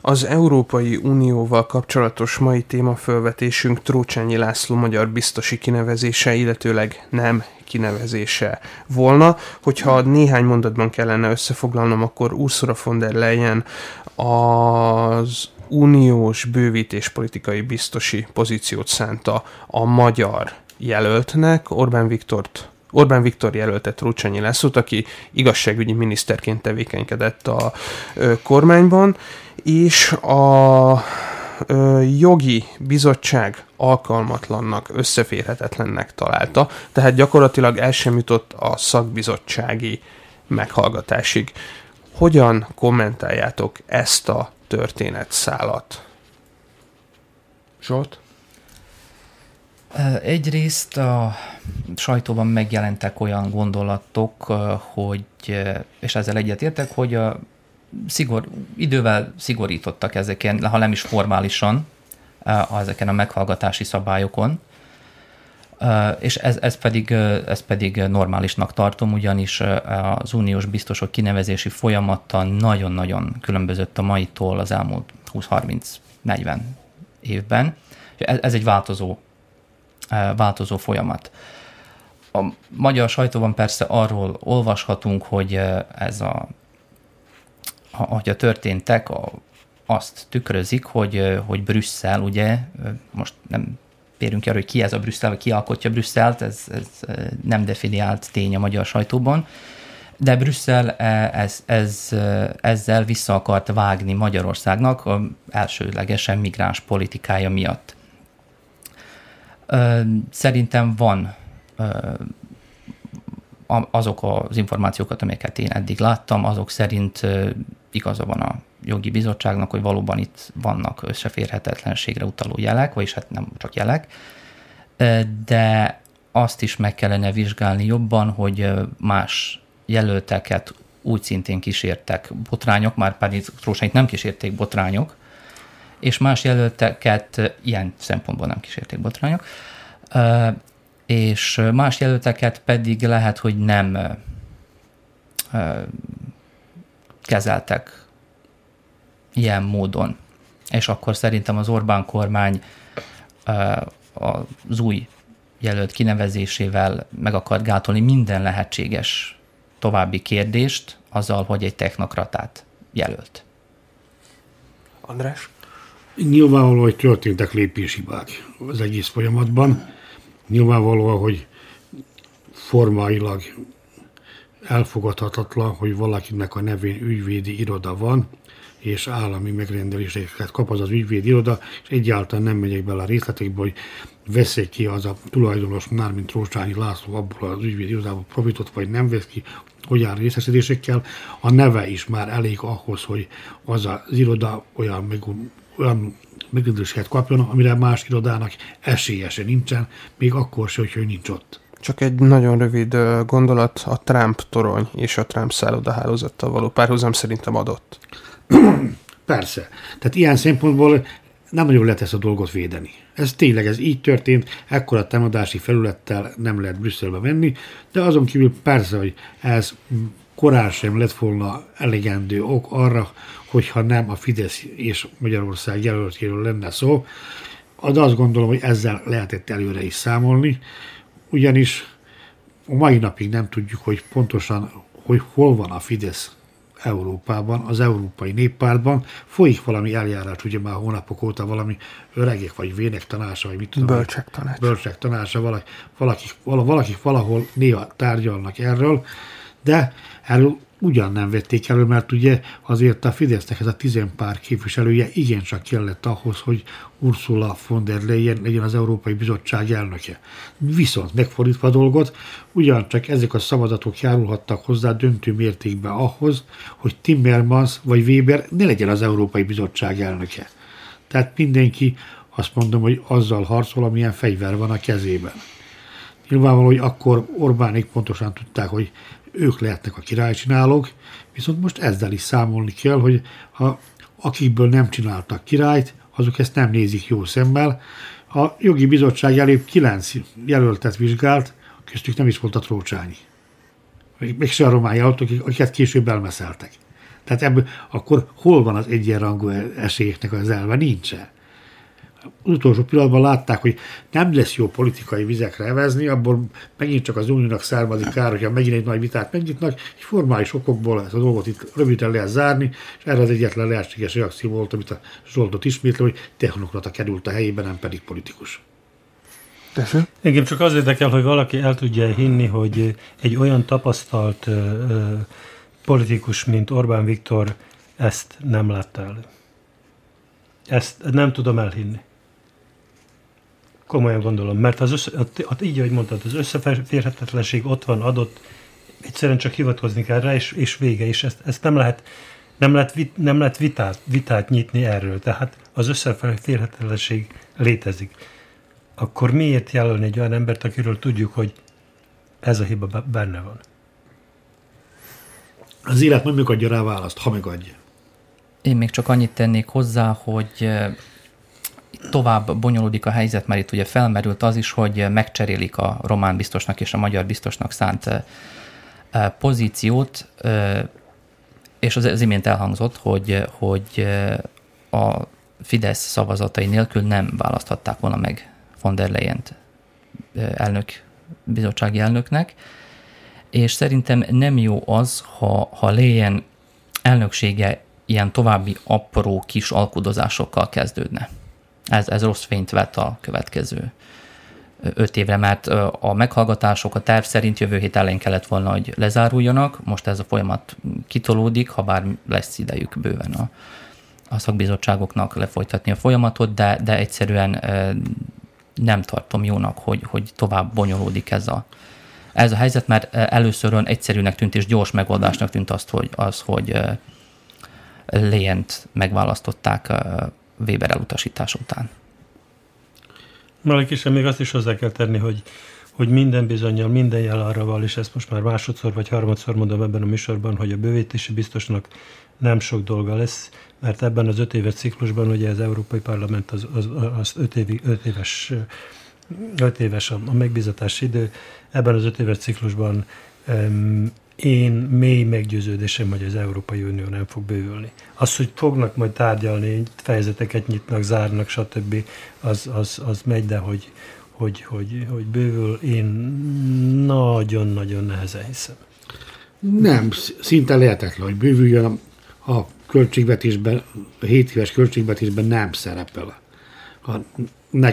Az Európai Unióval kapcsolatos mai témafölvetésünk Trócsányi László magyar biztosi kinevezése, illetőleg nem kinevezése volna. Hogyha néhány mondatban kellene összefoglalnom, akkor Ursula von der Leyen az uniós bővítés politikai biztosi pozíciót szánta a magyar jelöltnek, Orbán Viktort Orbán Viktor jelölte Trócsányi Lászlót, aki igazságügyi miniszterként tevékenykedett a ö, kormányban, és a ö, jogi bizottság alkalmatlannak, összeférhetetlennek találta, tehát gyakorlatilag el sem jutott a szakbizottsági meghallgatásig. Hogyan kommentáljátok ezt a történetszálat? Zsolt? Egyrészt a sajtóban megjelentek olyan gondolatok, hogy, és ezzel egyetértek, hogy a szigor, idővel szigorítottak ezeken, ha nem is formálisan, ezeken a meghallgatási szabályokon, és ez, ez, pedig, ez pedig normálisnak tartom, ugyanis az uniós biztosok kinevezési folyamata nagyon-nagyon különbözött a maitól az elmúlt 20-30-40 évben. Ez, ez egy változó változó folyamat. A magyar sajtóban persze arról olvashatunk, hogy ez a, hogy a történtek azt tükrözik, hogy, hogy Brüsszel, ugye, most nem térünk arra, hogy ki ez a Brüsszel, vagy ki alkotja Brüsszelt, ez, ez nem definiált tény a magyar sajtóban, de Brüsszel ez, ez, ezzel vissza akart vágni Magyarországnak a elsőlegesen migráns politikája miatt. Szerintem van azok az információkat, amelyeket én eddig láttam, azok szerint igaza van a jogi bizottságnak, hogy valóban itt vannak összeférhetetlenségre utaló jelek, vagyis hát nem csak jelek, de azt is meg kellene vizsgálni jobban, hogy más jelölteket úgy szintén kísértek botrányok, már pedig Trósait nem kísérték botrányok, és más jelölteket ilyen szempontból nem kísérték botrányok, és más jelölteket pedig lehet, hogy nem kezeltek ilyen módon. És akkor szerintem az Orbán kormány az új jelölt kinevezésével meg akart gátolni minden lehetséges további kérdést azzal, hogy egy technokratát jelölt. András? Nyilvánvaló, hogy történtek lépéshibák az egész folyamatban. Nyilvánvaló, hogy formailag elfogadhatatlan, hogy valakinek a nevén ügyvédi iroda van, és állami megrendeléseket kap az az ügyvédi iroda, és egyáltalán nem megyek bele a részletekbe, hogy veszik ki az a tulajdonos, mármint Trócsányi László abból az ügyvédi irodából profitot, vagy nem vesz ki, hogy részesedésekkel. A neve is már elég ahhoz, hogy az az iroda olyan, meg, olyan megrendeléseket kapjon, amire más irodának esélyese nincsen, még akkor se, hogy ő nincs ott. Csak egy nagyon rövid gondolat, a Trump torony és a Trump szállodahálózattal való párhuzam szerintem adott. Persze. Tehát ilyen szempontból nem nagyon lehet ezt a dolgot védeni. Ez tényleg, ez így történt, ekkora támadási felülettel nem lehet Brüsszelbe menni, de azon kívül persze, hogy ez korán sem lett volna elegendő ok arra, hogyha nem a Fidesz és Magyarország jelöltjéről lenne szó, de azt gondolom, hogy ezzel lehetett előre is számolni, ugyanis a mai napig nem tudjuk, hogy pontosan, hogy hol van a Fidesz Európában, az Európai Néppártban folyik valami eljárás, ugye már hónapok óta valami öregek, vagy vének tanása, vagy mit tudom. Bölcsek tanácsa. Bölcsek tanása, valaki, valaki, valaki valahol néha tárgyalnak erről, de erről ugyan nem vették elő, mert ugye azért a Fidesznek ez a tizenpár képviselője igencsak kellett ahhoz, hogy Ursula von der Leyen legyen az Európai Bizottság elnöke. Viszont megfordítva a dolgot, ugyancsak ezek a szavazatok járulhattak hozzá döntő mértékben ahhoz, hogy Timmermans vagy Weber ne legyen az Európai Bizottság elnöke. Tehát mindenki azt mondom, hogy azzal harcol, amilyen fegyver van a kezében. Nyilvánvaló, hogy akkor Orbánik pontosan tudták, hogy ők lehetnek a királycsinálók, viszont most ezzel is számolni kell, hogy ha akikből nem csináltak királyt, azok ezt nem nézik jó szemmel. A jogi bizottság előbb kilenc jelöltet vizsgált, köztük nem is volt a Trócsányi. Még se a román jelöltek, akiket később elmeszeltek. Tehát ebből akkor hol van az egyenrangú esélyeknek az elve? Nincsen utolsó pillanatban látták, hogy nem lesz jó politikai vizekre evezni, abból megint csak az uniónak származik kár, hogyha megint egy nagy vitát megnyitnak, egy formális okokból ezt a dolgot itt röviden lehet zárni, és erre az egyetlen lehetséges reakció volt, amit a Zsoltot ismétlem, hogy technokrata került a helyében, nem pedig politikus. Tessék? Igen, csak az érdekel, hogy valaki el tudja hinni, hogy egy olyan tapasztalt ö, ö, politikus, mint Orbán Viktor ezt nem látta el. Ezt nem tudom elhinni. Komolyan gondolom, mert az össze, így, ahogy mondtad, az összeférhetetlenség ott van adott, egyszerűen csak hivatkozni kell rá, és, és vége, és ezt, ezt nem lehet, nem lehet, vit, nem lehet vitát, vitát nyitni erről, tehát az összeférhetetlenség létezik. Akkor miért jelölni egy olyan embert, akiről tudjuk, hogy ez a hiba benne van? Az élet nem megadja rá választ, ha megadja. Én még csak annyit tennék hozzá, hogy tovább bonyolódik a helyzet, mert itt ugye felmerült az is, hogy megcserélik a román biztosnak és a magyar biztosnak szánt pozíciót, és az, az imént elhangzott, hogy, hogy a Fidesz szavazatai nélkül nem választhatták volna meg von der leyen elnök, bizottsági elnöknek, és szerintem nem jó az, ha, ha Leyen elnöksége ilyen további apró kis alkudozásokkal kezdődne ez, ez rossz fényt vett a következő öt évre, mert a meghallgatások a terv szerint jövő hét elején kellett volna, hogy lezáruljanak, most ez a folyamat kitolódik, ha bár lesz idejük bőven a, a szakbizottságoknak lefolytatni a folyamatot, de, de egyszerűen nem tartom jónak, hogy, hogy tovább bonyolódik ez a, ez a helyzet, mert először egyszerűnek tűnt és gyors megoldásnak tűnt azt, hogy, az, hogy Léjent megválasztották Weber elutasítás után. Valaki sem még azt is hozzá kell tenni, hogy, hogy minden bizonyal, minden jel arra val, és ezt most már másodszor vagy harmadszor mondom ebben a műsorban, hogy a bővítési biztosnak nem sok dolga lesz, mert ebben az öt éves ciklusban ugye az Európai Parlament az, az, az öt, évi, öt éves öt éves a, a megbizatási idő, ebben az öt éves ciklusban um, én mély meggyőződésem, hogy az Európai Unió nem fog bővülni. Az, hogy fognak majd tárgyalni, fejezeteket nyitnak, zárnak, stb., az, az, az megy, de hogy, hogy, hogy, hogy bővül, én nagyon-nagyon nehezen hiszem. Nem, szinte lehetetlen, hogy bővüljön a költségvetésben, a 7 éves költségvetésben nem szerepel. A,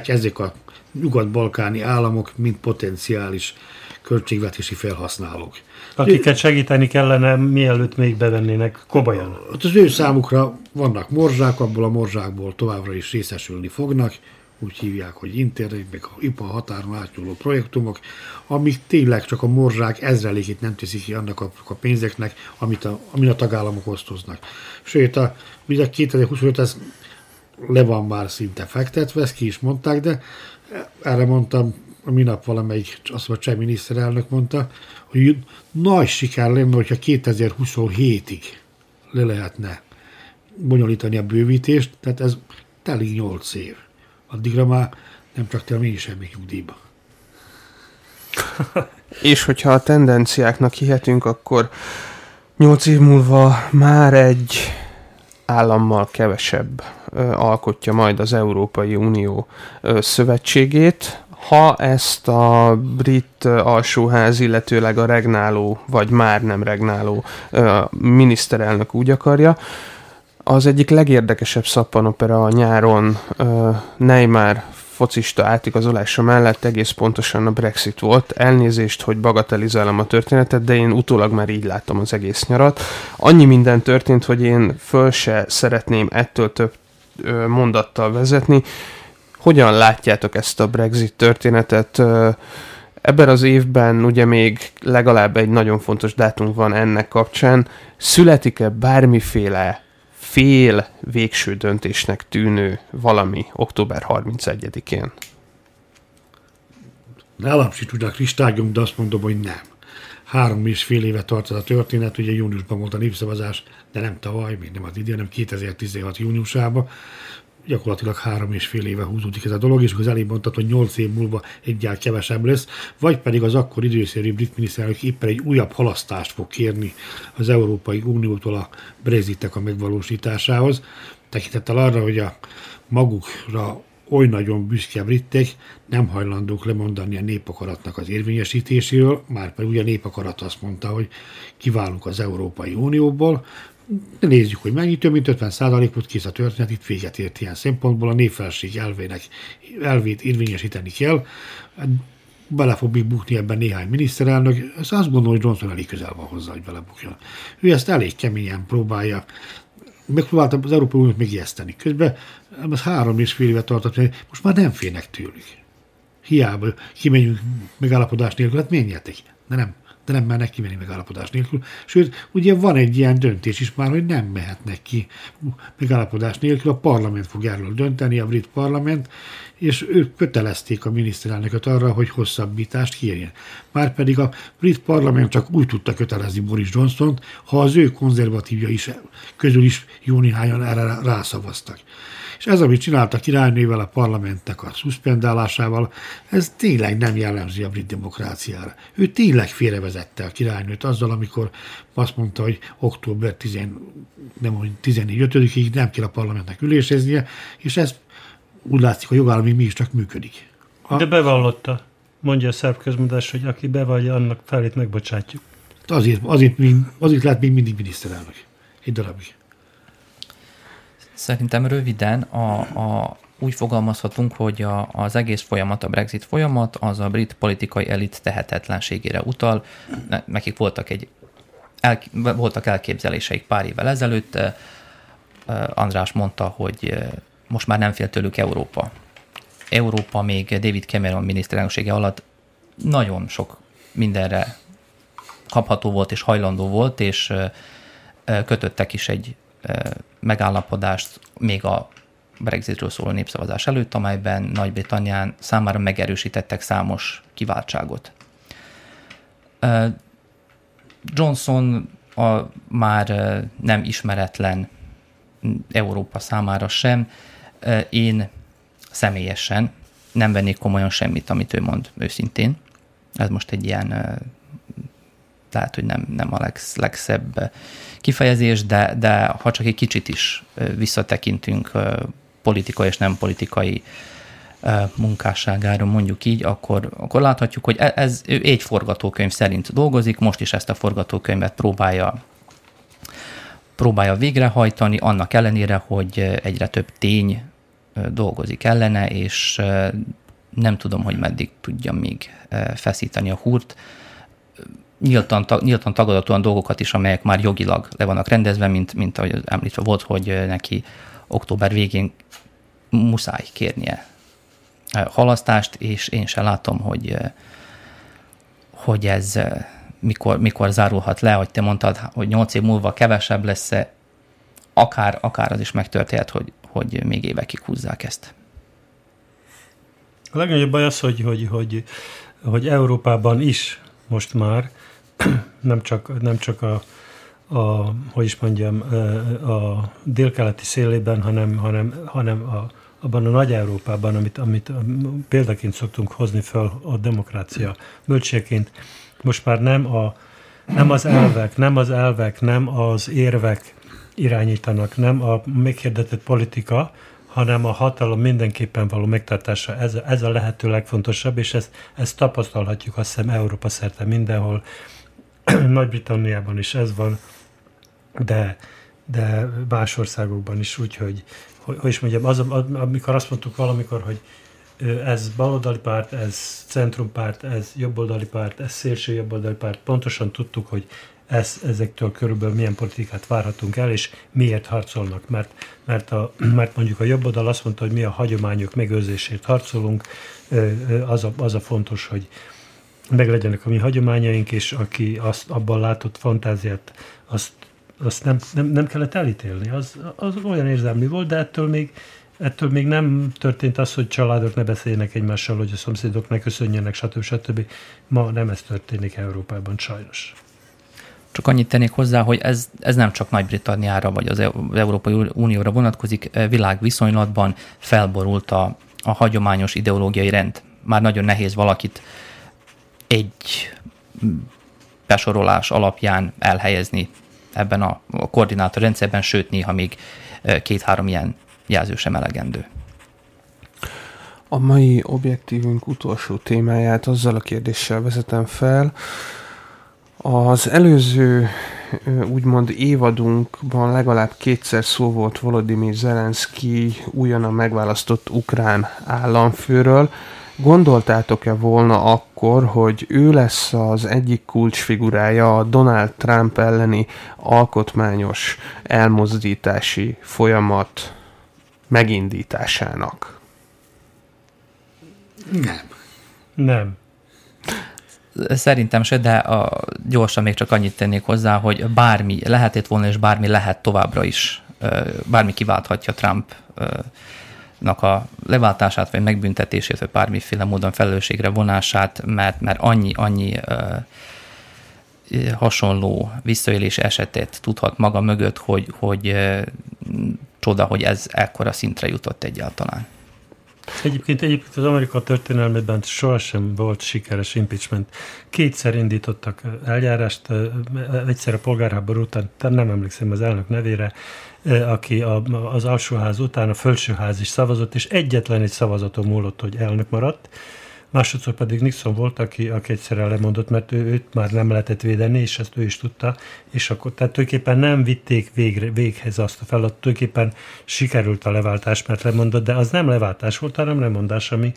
ezek a nyugat-balkáni államok, mint potenciális költségvetési felhasználók. Akiket segíteni kellene, mielőtt még bevennének komolyan. Hát az ő számukra vannak morzsák, abból a morzsákból továbbra is részesülni fognak, úgy hívják, hogy internet, meg a IPA határon átnyúló projektumok, amik tényleg csak a morzsák ezrelékét nem teszik ki annak a, a pénzeknek, amit a, amit a tagállamok osztoznak. Sőt, a, ugye 2025 ez le van már szinte fektetve, ezt ki is mondták, de erre mondtam a minap valamelyik, azt a cseh miniszterelnök mondta, hogy nagy siker lenne, hogyha 2027-ig le lehetne bonyolítani a bővítést, tehát ez telik 8 év. Addigra már nem csak te, mi is semmi nyugdíjba. És hogyha a tendenciáknak hihetünk, akkor 8 év múlva már egy állammal kevesebb ö, alkotja majd az Európai Unió ö, szövetségét, ha ezt a brit alsóház, illetőleg a regnáló, vagy már nem regnáló miniszterelnök úgy akarja, az egyik legérdekesebb szappanopera a nyáron Neymar focista átigazolása mellett egész pontosan a Brexit volt. Elnézést, hogy bagatelizálom a történetet, de én utólag már így láttam az egész nyarat. Annyi minden történt, hogy én föl se szeretném ettől több mondattal vezetni. Hogyan látjátok ezt a Brexit történetet? Ebben az évben ugye még legalább egy nagyon fontos dátum van ennek kapcsán. Születik-e bármiféle fél végső döntésnek tűnő valami október 31-én? Nálam si tudnak kristályom, de azt mondom, hogy nem. Három és fél éve tart ez a történet, ugye júniusban volt a népszavazás, de nem tavaly, még nem az idén, hanem 2016 júniusában gyakorlatilag három és fél éve húzódik ez a dolog, és az elég mondtad, hogy nyolc év múlva egyáltalán kevesebb lesz, vagy pedig az akkor időszerű brit miniszterelnök éppen egy újabb halasztást fog kérni az Európai Uniótól a Brexitek a megvalósításához, tekintettel arra, hogy a magukra oly nagyon büszke britek nem hajlandók lemondani a népakaratnak az érvényesítéséről, már pedig ugye a népakarat azt mondta, hogy kiválunk az Európai Unióból, nézzük, hogy mennyi, több mint 50 százalékot kész a történet, itt véget ért ilyen szempontból, a népfelség elvének, elvét érvényesíteni kell, bele fog még bukni ebben néhány miniszterelnök, ezt azt gondolom, hogy Johnson elég közel van hozzá, hogy belebukjon. Ő ezt elég keményen próbálja, megpróbálta az Európai Uniót megijeszteni. Közben ez három és fél éve tartott, most már nem félnek tőlük. Hiába kimegyünk megállapodás nélkül, hát menjetek. De nem de nem mernek kimenni megállapodás nélkül. Sőt, ugye van egy ilyen döntés is már, hogy nem mehetnek ki megállapodás nélkül, a parlament fog erről dönteni, a brit parlament, és ők kötelezték a miniszterelnököt arra, hogy hosszabbítást kérjen. Márpedig a brit parlament csak úgy tudta kötelezni Boris johnson ha az ő konzervatívja is közül is jó néhányan erre rászavaztak. És ez, amit csinált a királynővel, a parlamentnek a szuspendálásával, ez tényleg nem jellemzi a brit demokráciára. Ő tényleg félrevezette a királynőt azzal, amikor azt mondta, hogy október 10, nem, 14-5-ig nem kell a parlamentnek üléseznie, és ez úgy látszik, a jogállami mi is csak működik. A... De bevallotta, mondja a szerb közmondás, hogy aki bevallja, annak felét megbocsátjuk. Azért, azért, azért lehet még mindig miniszterelnök. Egy darabig. Szerintem röviden a, a, úgy fogalmazhatunk, hogy a, az egész folyamat, a Brexit folyamat, az a brit politikai elit tehetetlenségére utal. Nekik voltak, egy, el, voltak elképzeléseik pár évvel ezelőtt. András mondta, hogy most már nem fél tőlük Európa. Európa még David Cameron miniszterelnöksége alatt nagyon sok mindenre kapható volt és hajlandó volt, és kötöttek is egy megállapodást még a Brexitről szóló népszavazás előtt, amelyben Nagy-Britannián számára megerősítettek számos kiváltságot. Johnson a már nem ismeretlen Európa számára sem. Én személyesen nem vennék komolyan semmit, amit ő mond őszintén. Ez most egy ilyen, lehet, hogy nem, nem a legszebb kifejezés, de, de ha csak egy kicsit is visszatekintünk politikai és nem politikai munkásságára, mondjuk így, akkor, akkor láthatjuk, hogy e, ez ő egy forgatókönyv szerint dolgozik, most is ezt a forgatókönyvet próbálja próbálja végrehajtani, annak ellenére, hogy egyre több tény dolgozik ellene, és nem tudom, hogy meddig tudja még feszíteni a húrt nyíltan, nyíltan tagadhatóan dolgokat is, amelyek már jogilag le vannak rendezve, mint, mint ahogy említve volt, hogy neki október végén muszáj kérnie halasztást, és én sem látom, hogy, hogy ez mikor, mikor zárulhat le, hogy te mondtad, hogy nyolc év múlva kevesebb lesz akár, akár az is megtörténhet, hogy, hogy még évekig húzzák ezt. A legnagyobb baj az, hogy, hogy, hogy, hogy Európában is most már nem csak, nem csak a, a, hogy is mondjam, a délkeleti szélében, hanem, hanem, hanem a, abban a nagy Európában, amit, amit példaként szoktunk hozni fel a demokrácia bölcséként, most már nem, a, nem az elvek, nem az elvek, nem az érvek irányítanak, nem a meghirdetett politika, hanem a hatalom mindenképpen való megtartása. Ez, ez a lehető legfontosabb, és ezt, ezt tapasztalhatjuk azt hiszem Európa szerte mindenhol. Nagy-Britanniában is ez van, de, de más országokban is, úgyhogy, hogy, hogy is mondjam, az, amikor azt mondtuk valamikor, hogy ez baloldali párt, ez centrumpárt, ez jobboldali párt, ez szélső jobboldali párt, pontosan tudtuk, hogy ez, ezektől körülbelül milyen politikát várhatunk el, és miért harcolnak. Mert, mert, a, mert mondjuk a jobb oldal azt mondta, hogy mi a hagyományok megőrzését harcolunk, az a, az a fontos, hogy meglegyenek a mi hagyományaink, és aki azt abban látott fantáziát, azt, azt nem, nem, nem kellett elítélni. Az, az olyan érzelmi volt, de ettől még, ettől még nem történt az, hogy családok ne beszéljenek egymással, hogy a szomszédok ne köszönjenek, stb. stb. Ma nem ez történik Európában sajnos. Csak annyit tennék hozzá, hogy ez, ez nem csak Nagy-Britanniára vagy az Európai Unióra vonatkozik, e, világviszonylatban felborult a, a hagyományos ideológiai rend. Már nagyon nehéz valakit egy besorolás alapján elhelyezni ebben a, koordinátorrendszerben, sőt néha még két-három ilyen jelző sem elegendő. A mai objektívünk utolsó témáját azzal a kérdéssel vezetem fel, az előző úgymond évadunkban legalább kétszer szó volt Volodymyr Zelenszky újonnan megválasztott ukrán államfőről. Gondoltátok-e volna akkor, hogy ő lesz az egyik kulcsfigurája a Donald Trump elleni alkotmányos elmozdítási folyamat megindításának? Nem. Nem. Szerintem se, de a, gyorsan még csak annyit tennék hozzá, hogy bármi lehetett volna, és bármi lehet továbbra is, bármi kiválthatja Trump a leváltását, vagy megbüntetését, vagy bármiféle módon felelősségre vonását, mert, mert annyi, annyi hasonló visszaélés esetét tudhat maga mögött, hogy, hogy csoda, hogy ez ekkora szintre jutott egyáltalán. Egyébként, egyébként az Amerika történelmében sohasem volt sikeres impeachment. Kétszer indítottak eljárást, egyszer a polgárháború után, nem emlékszem az elnök nevére, aki a, az alsóház után a felsőház is szavazott, és egyetlen egy szavazaton múlott, hogy elnök maradt. Másodszor pedig Nixon volt, aki, aki egyszerre lemondott, mert ő, őt már nem lehetett védeni, és ezt ő is tudta, és akkor tehát tulajdonképpen nem vitték végre, véghez azt a feladatot, tulajdonképpen sikerült a leváltás, mert lemondott, de az nem leváltás volt, hanem lemondás, ami,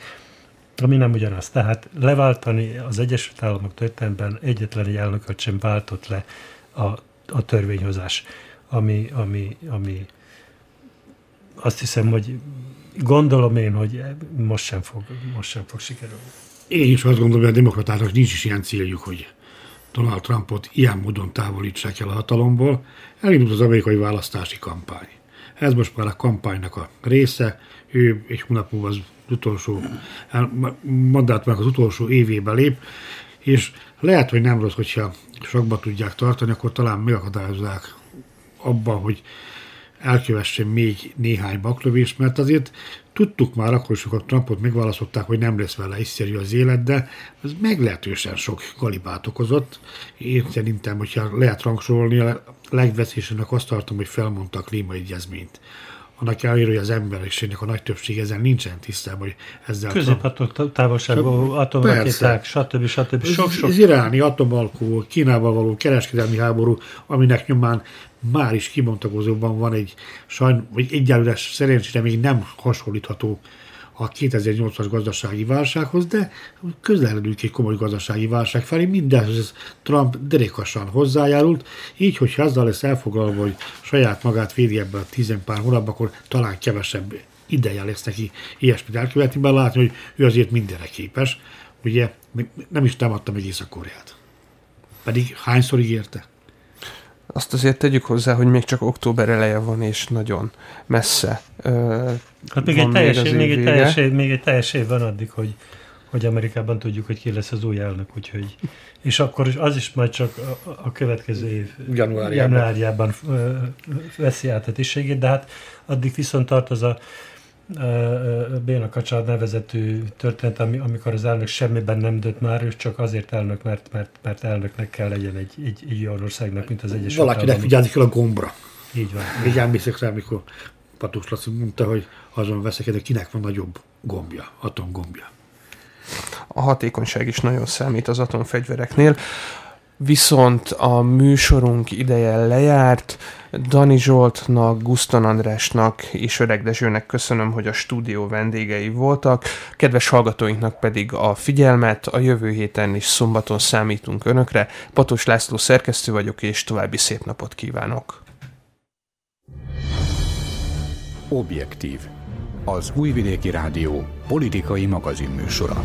ami nem ugyanaz. Tehát leváltani az Egyesült Államok történetben egyetlen egy elnököt sem váltott le a, a törvényhozás, ami, ami, ami azt hiszem, hogy gondolom én, hogy most sem fog, most sem fog sikerülni. Én is azt gondolom, hogy a demokratának nincs is ilyen céljuk, hogy Donald Trumpot ilyen módon távolítsák el a hatalomból. Elindult az amerikai választási kampány. Ez most már a kampánynak a része. Ő egy hónap múlva az utolsó, mandátumnak az utolsó évébe lép, és lehet, hogy nem rossz, hogyha sokba tudják tartani, akkor talán megakadályozzák abban, hogy elkövessen még néhány baklövést, mert azért tudtuk már akkor, hogy a Trumpot megválasztották, hogy nem lesz vele egyszerű az élet, de ez meglehetősen sok galibát okozott. Én szerintem, hogyha lehet rangsorolni, a legveszélyesnek azt tartom, hogy felmondta a klímaegyezményt annak ellenére, hogy az emberiségnek a nagy többség ezen nincsen tisztában, hogy ezzel... Középható távolságú atomrakéták, stb. stb. Sok-sok... Az iráni atomalkó, Kínával való kereskedelmi háború, aminek nyomán már is kibontakozóban van egy sajn, vagy egyelőre szerencsére még nem hasonlítható a 2008-as gazdasági válsághoz, de közeledünk egy komoly gazdasági válság felé, mindez Trump derékasan hozzájárult, így, hogyha azzal lesz elfoglalva, hogy saját magát védi ebben a tizenpár hónapban, akkor talán kevesebb ideje lesz neki ilyesmit elkövetni, mert látni, hogy ő azért mindenre képes. Ugye nem is támadta meg Észak-Koreát. Pedig hányszor ígérte? Azt azért tegyük hozzá, hogy még csak október eleje van, és nagyon messze Hát még egy, teljes, még, még, egy teljes év, még egy teljes év van addig, hogy, hogy Amerikában tudjuk, hogy ki lesz az új elnök, úgyhogy és akkor az is majd csak a, a következő év januárjában, januárjában veszi át a tisztségét, de hát addig viszont tart az a Béna Kacsár nevezetű történet, amikor az elnök semmiben nem dönt már, ő csak azért elnök, mert, mert, mert elnöknek kell legyen egy, egy, egy olyan országnak, mint az Egyesült Valakinek vigyázni kell a gombra. Így van. Így emlékszek rá, amikor Patus Laci mondta, hogy azon veszekedek, kinek van nagyobb gombja, atomgombja. A hatékonyság is nagyon számít az atomfegyvereknél. Viszont a műsorunk ideje lejárt. Dani Zsoltnak, Guszton Andrásnak és Öreg Dezsőnek köszönöm, hogy a stúdió vendégei voltak. Kedves hallgatóinknak pedig a figyelmet. A jövő héten is szombaton számítunk Önökre. Patos László szerkesztő vagyok, és további szép napot kívánok. Objektív. Az Újvidéki Rádió politikai magazinműsora.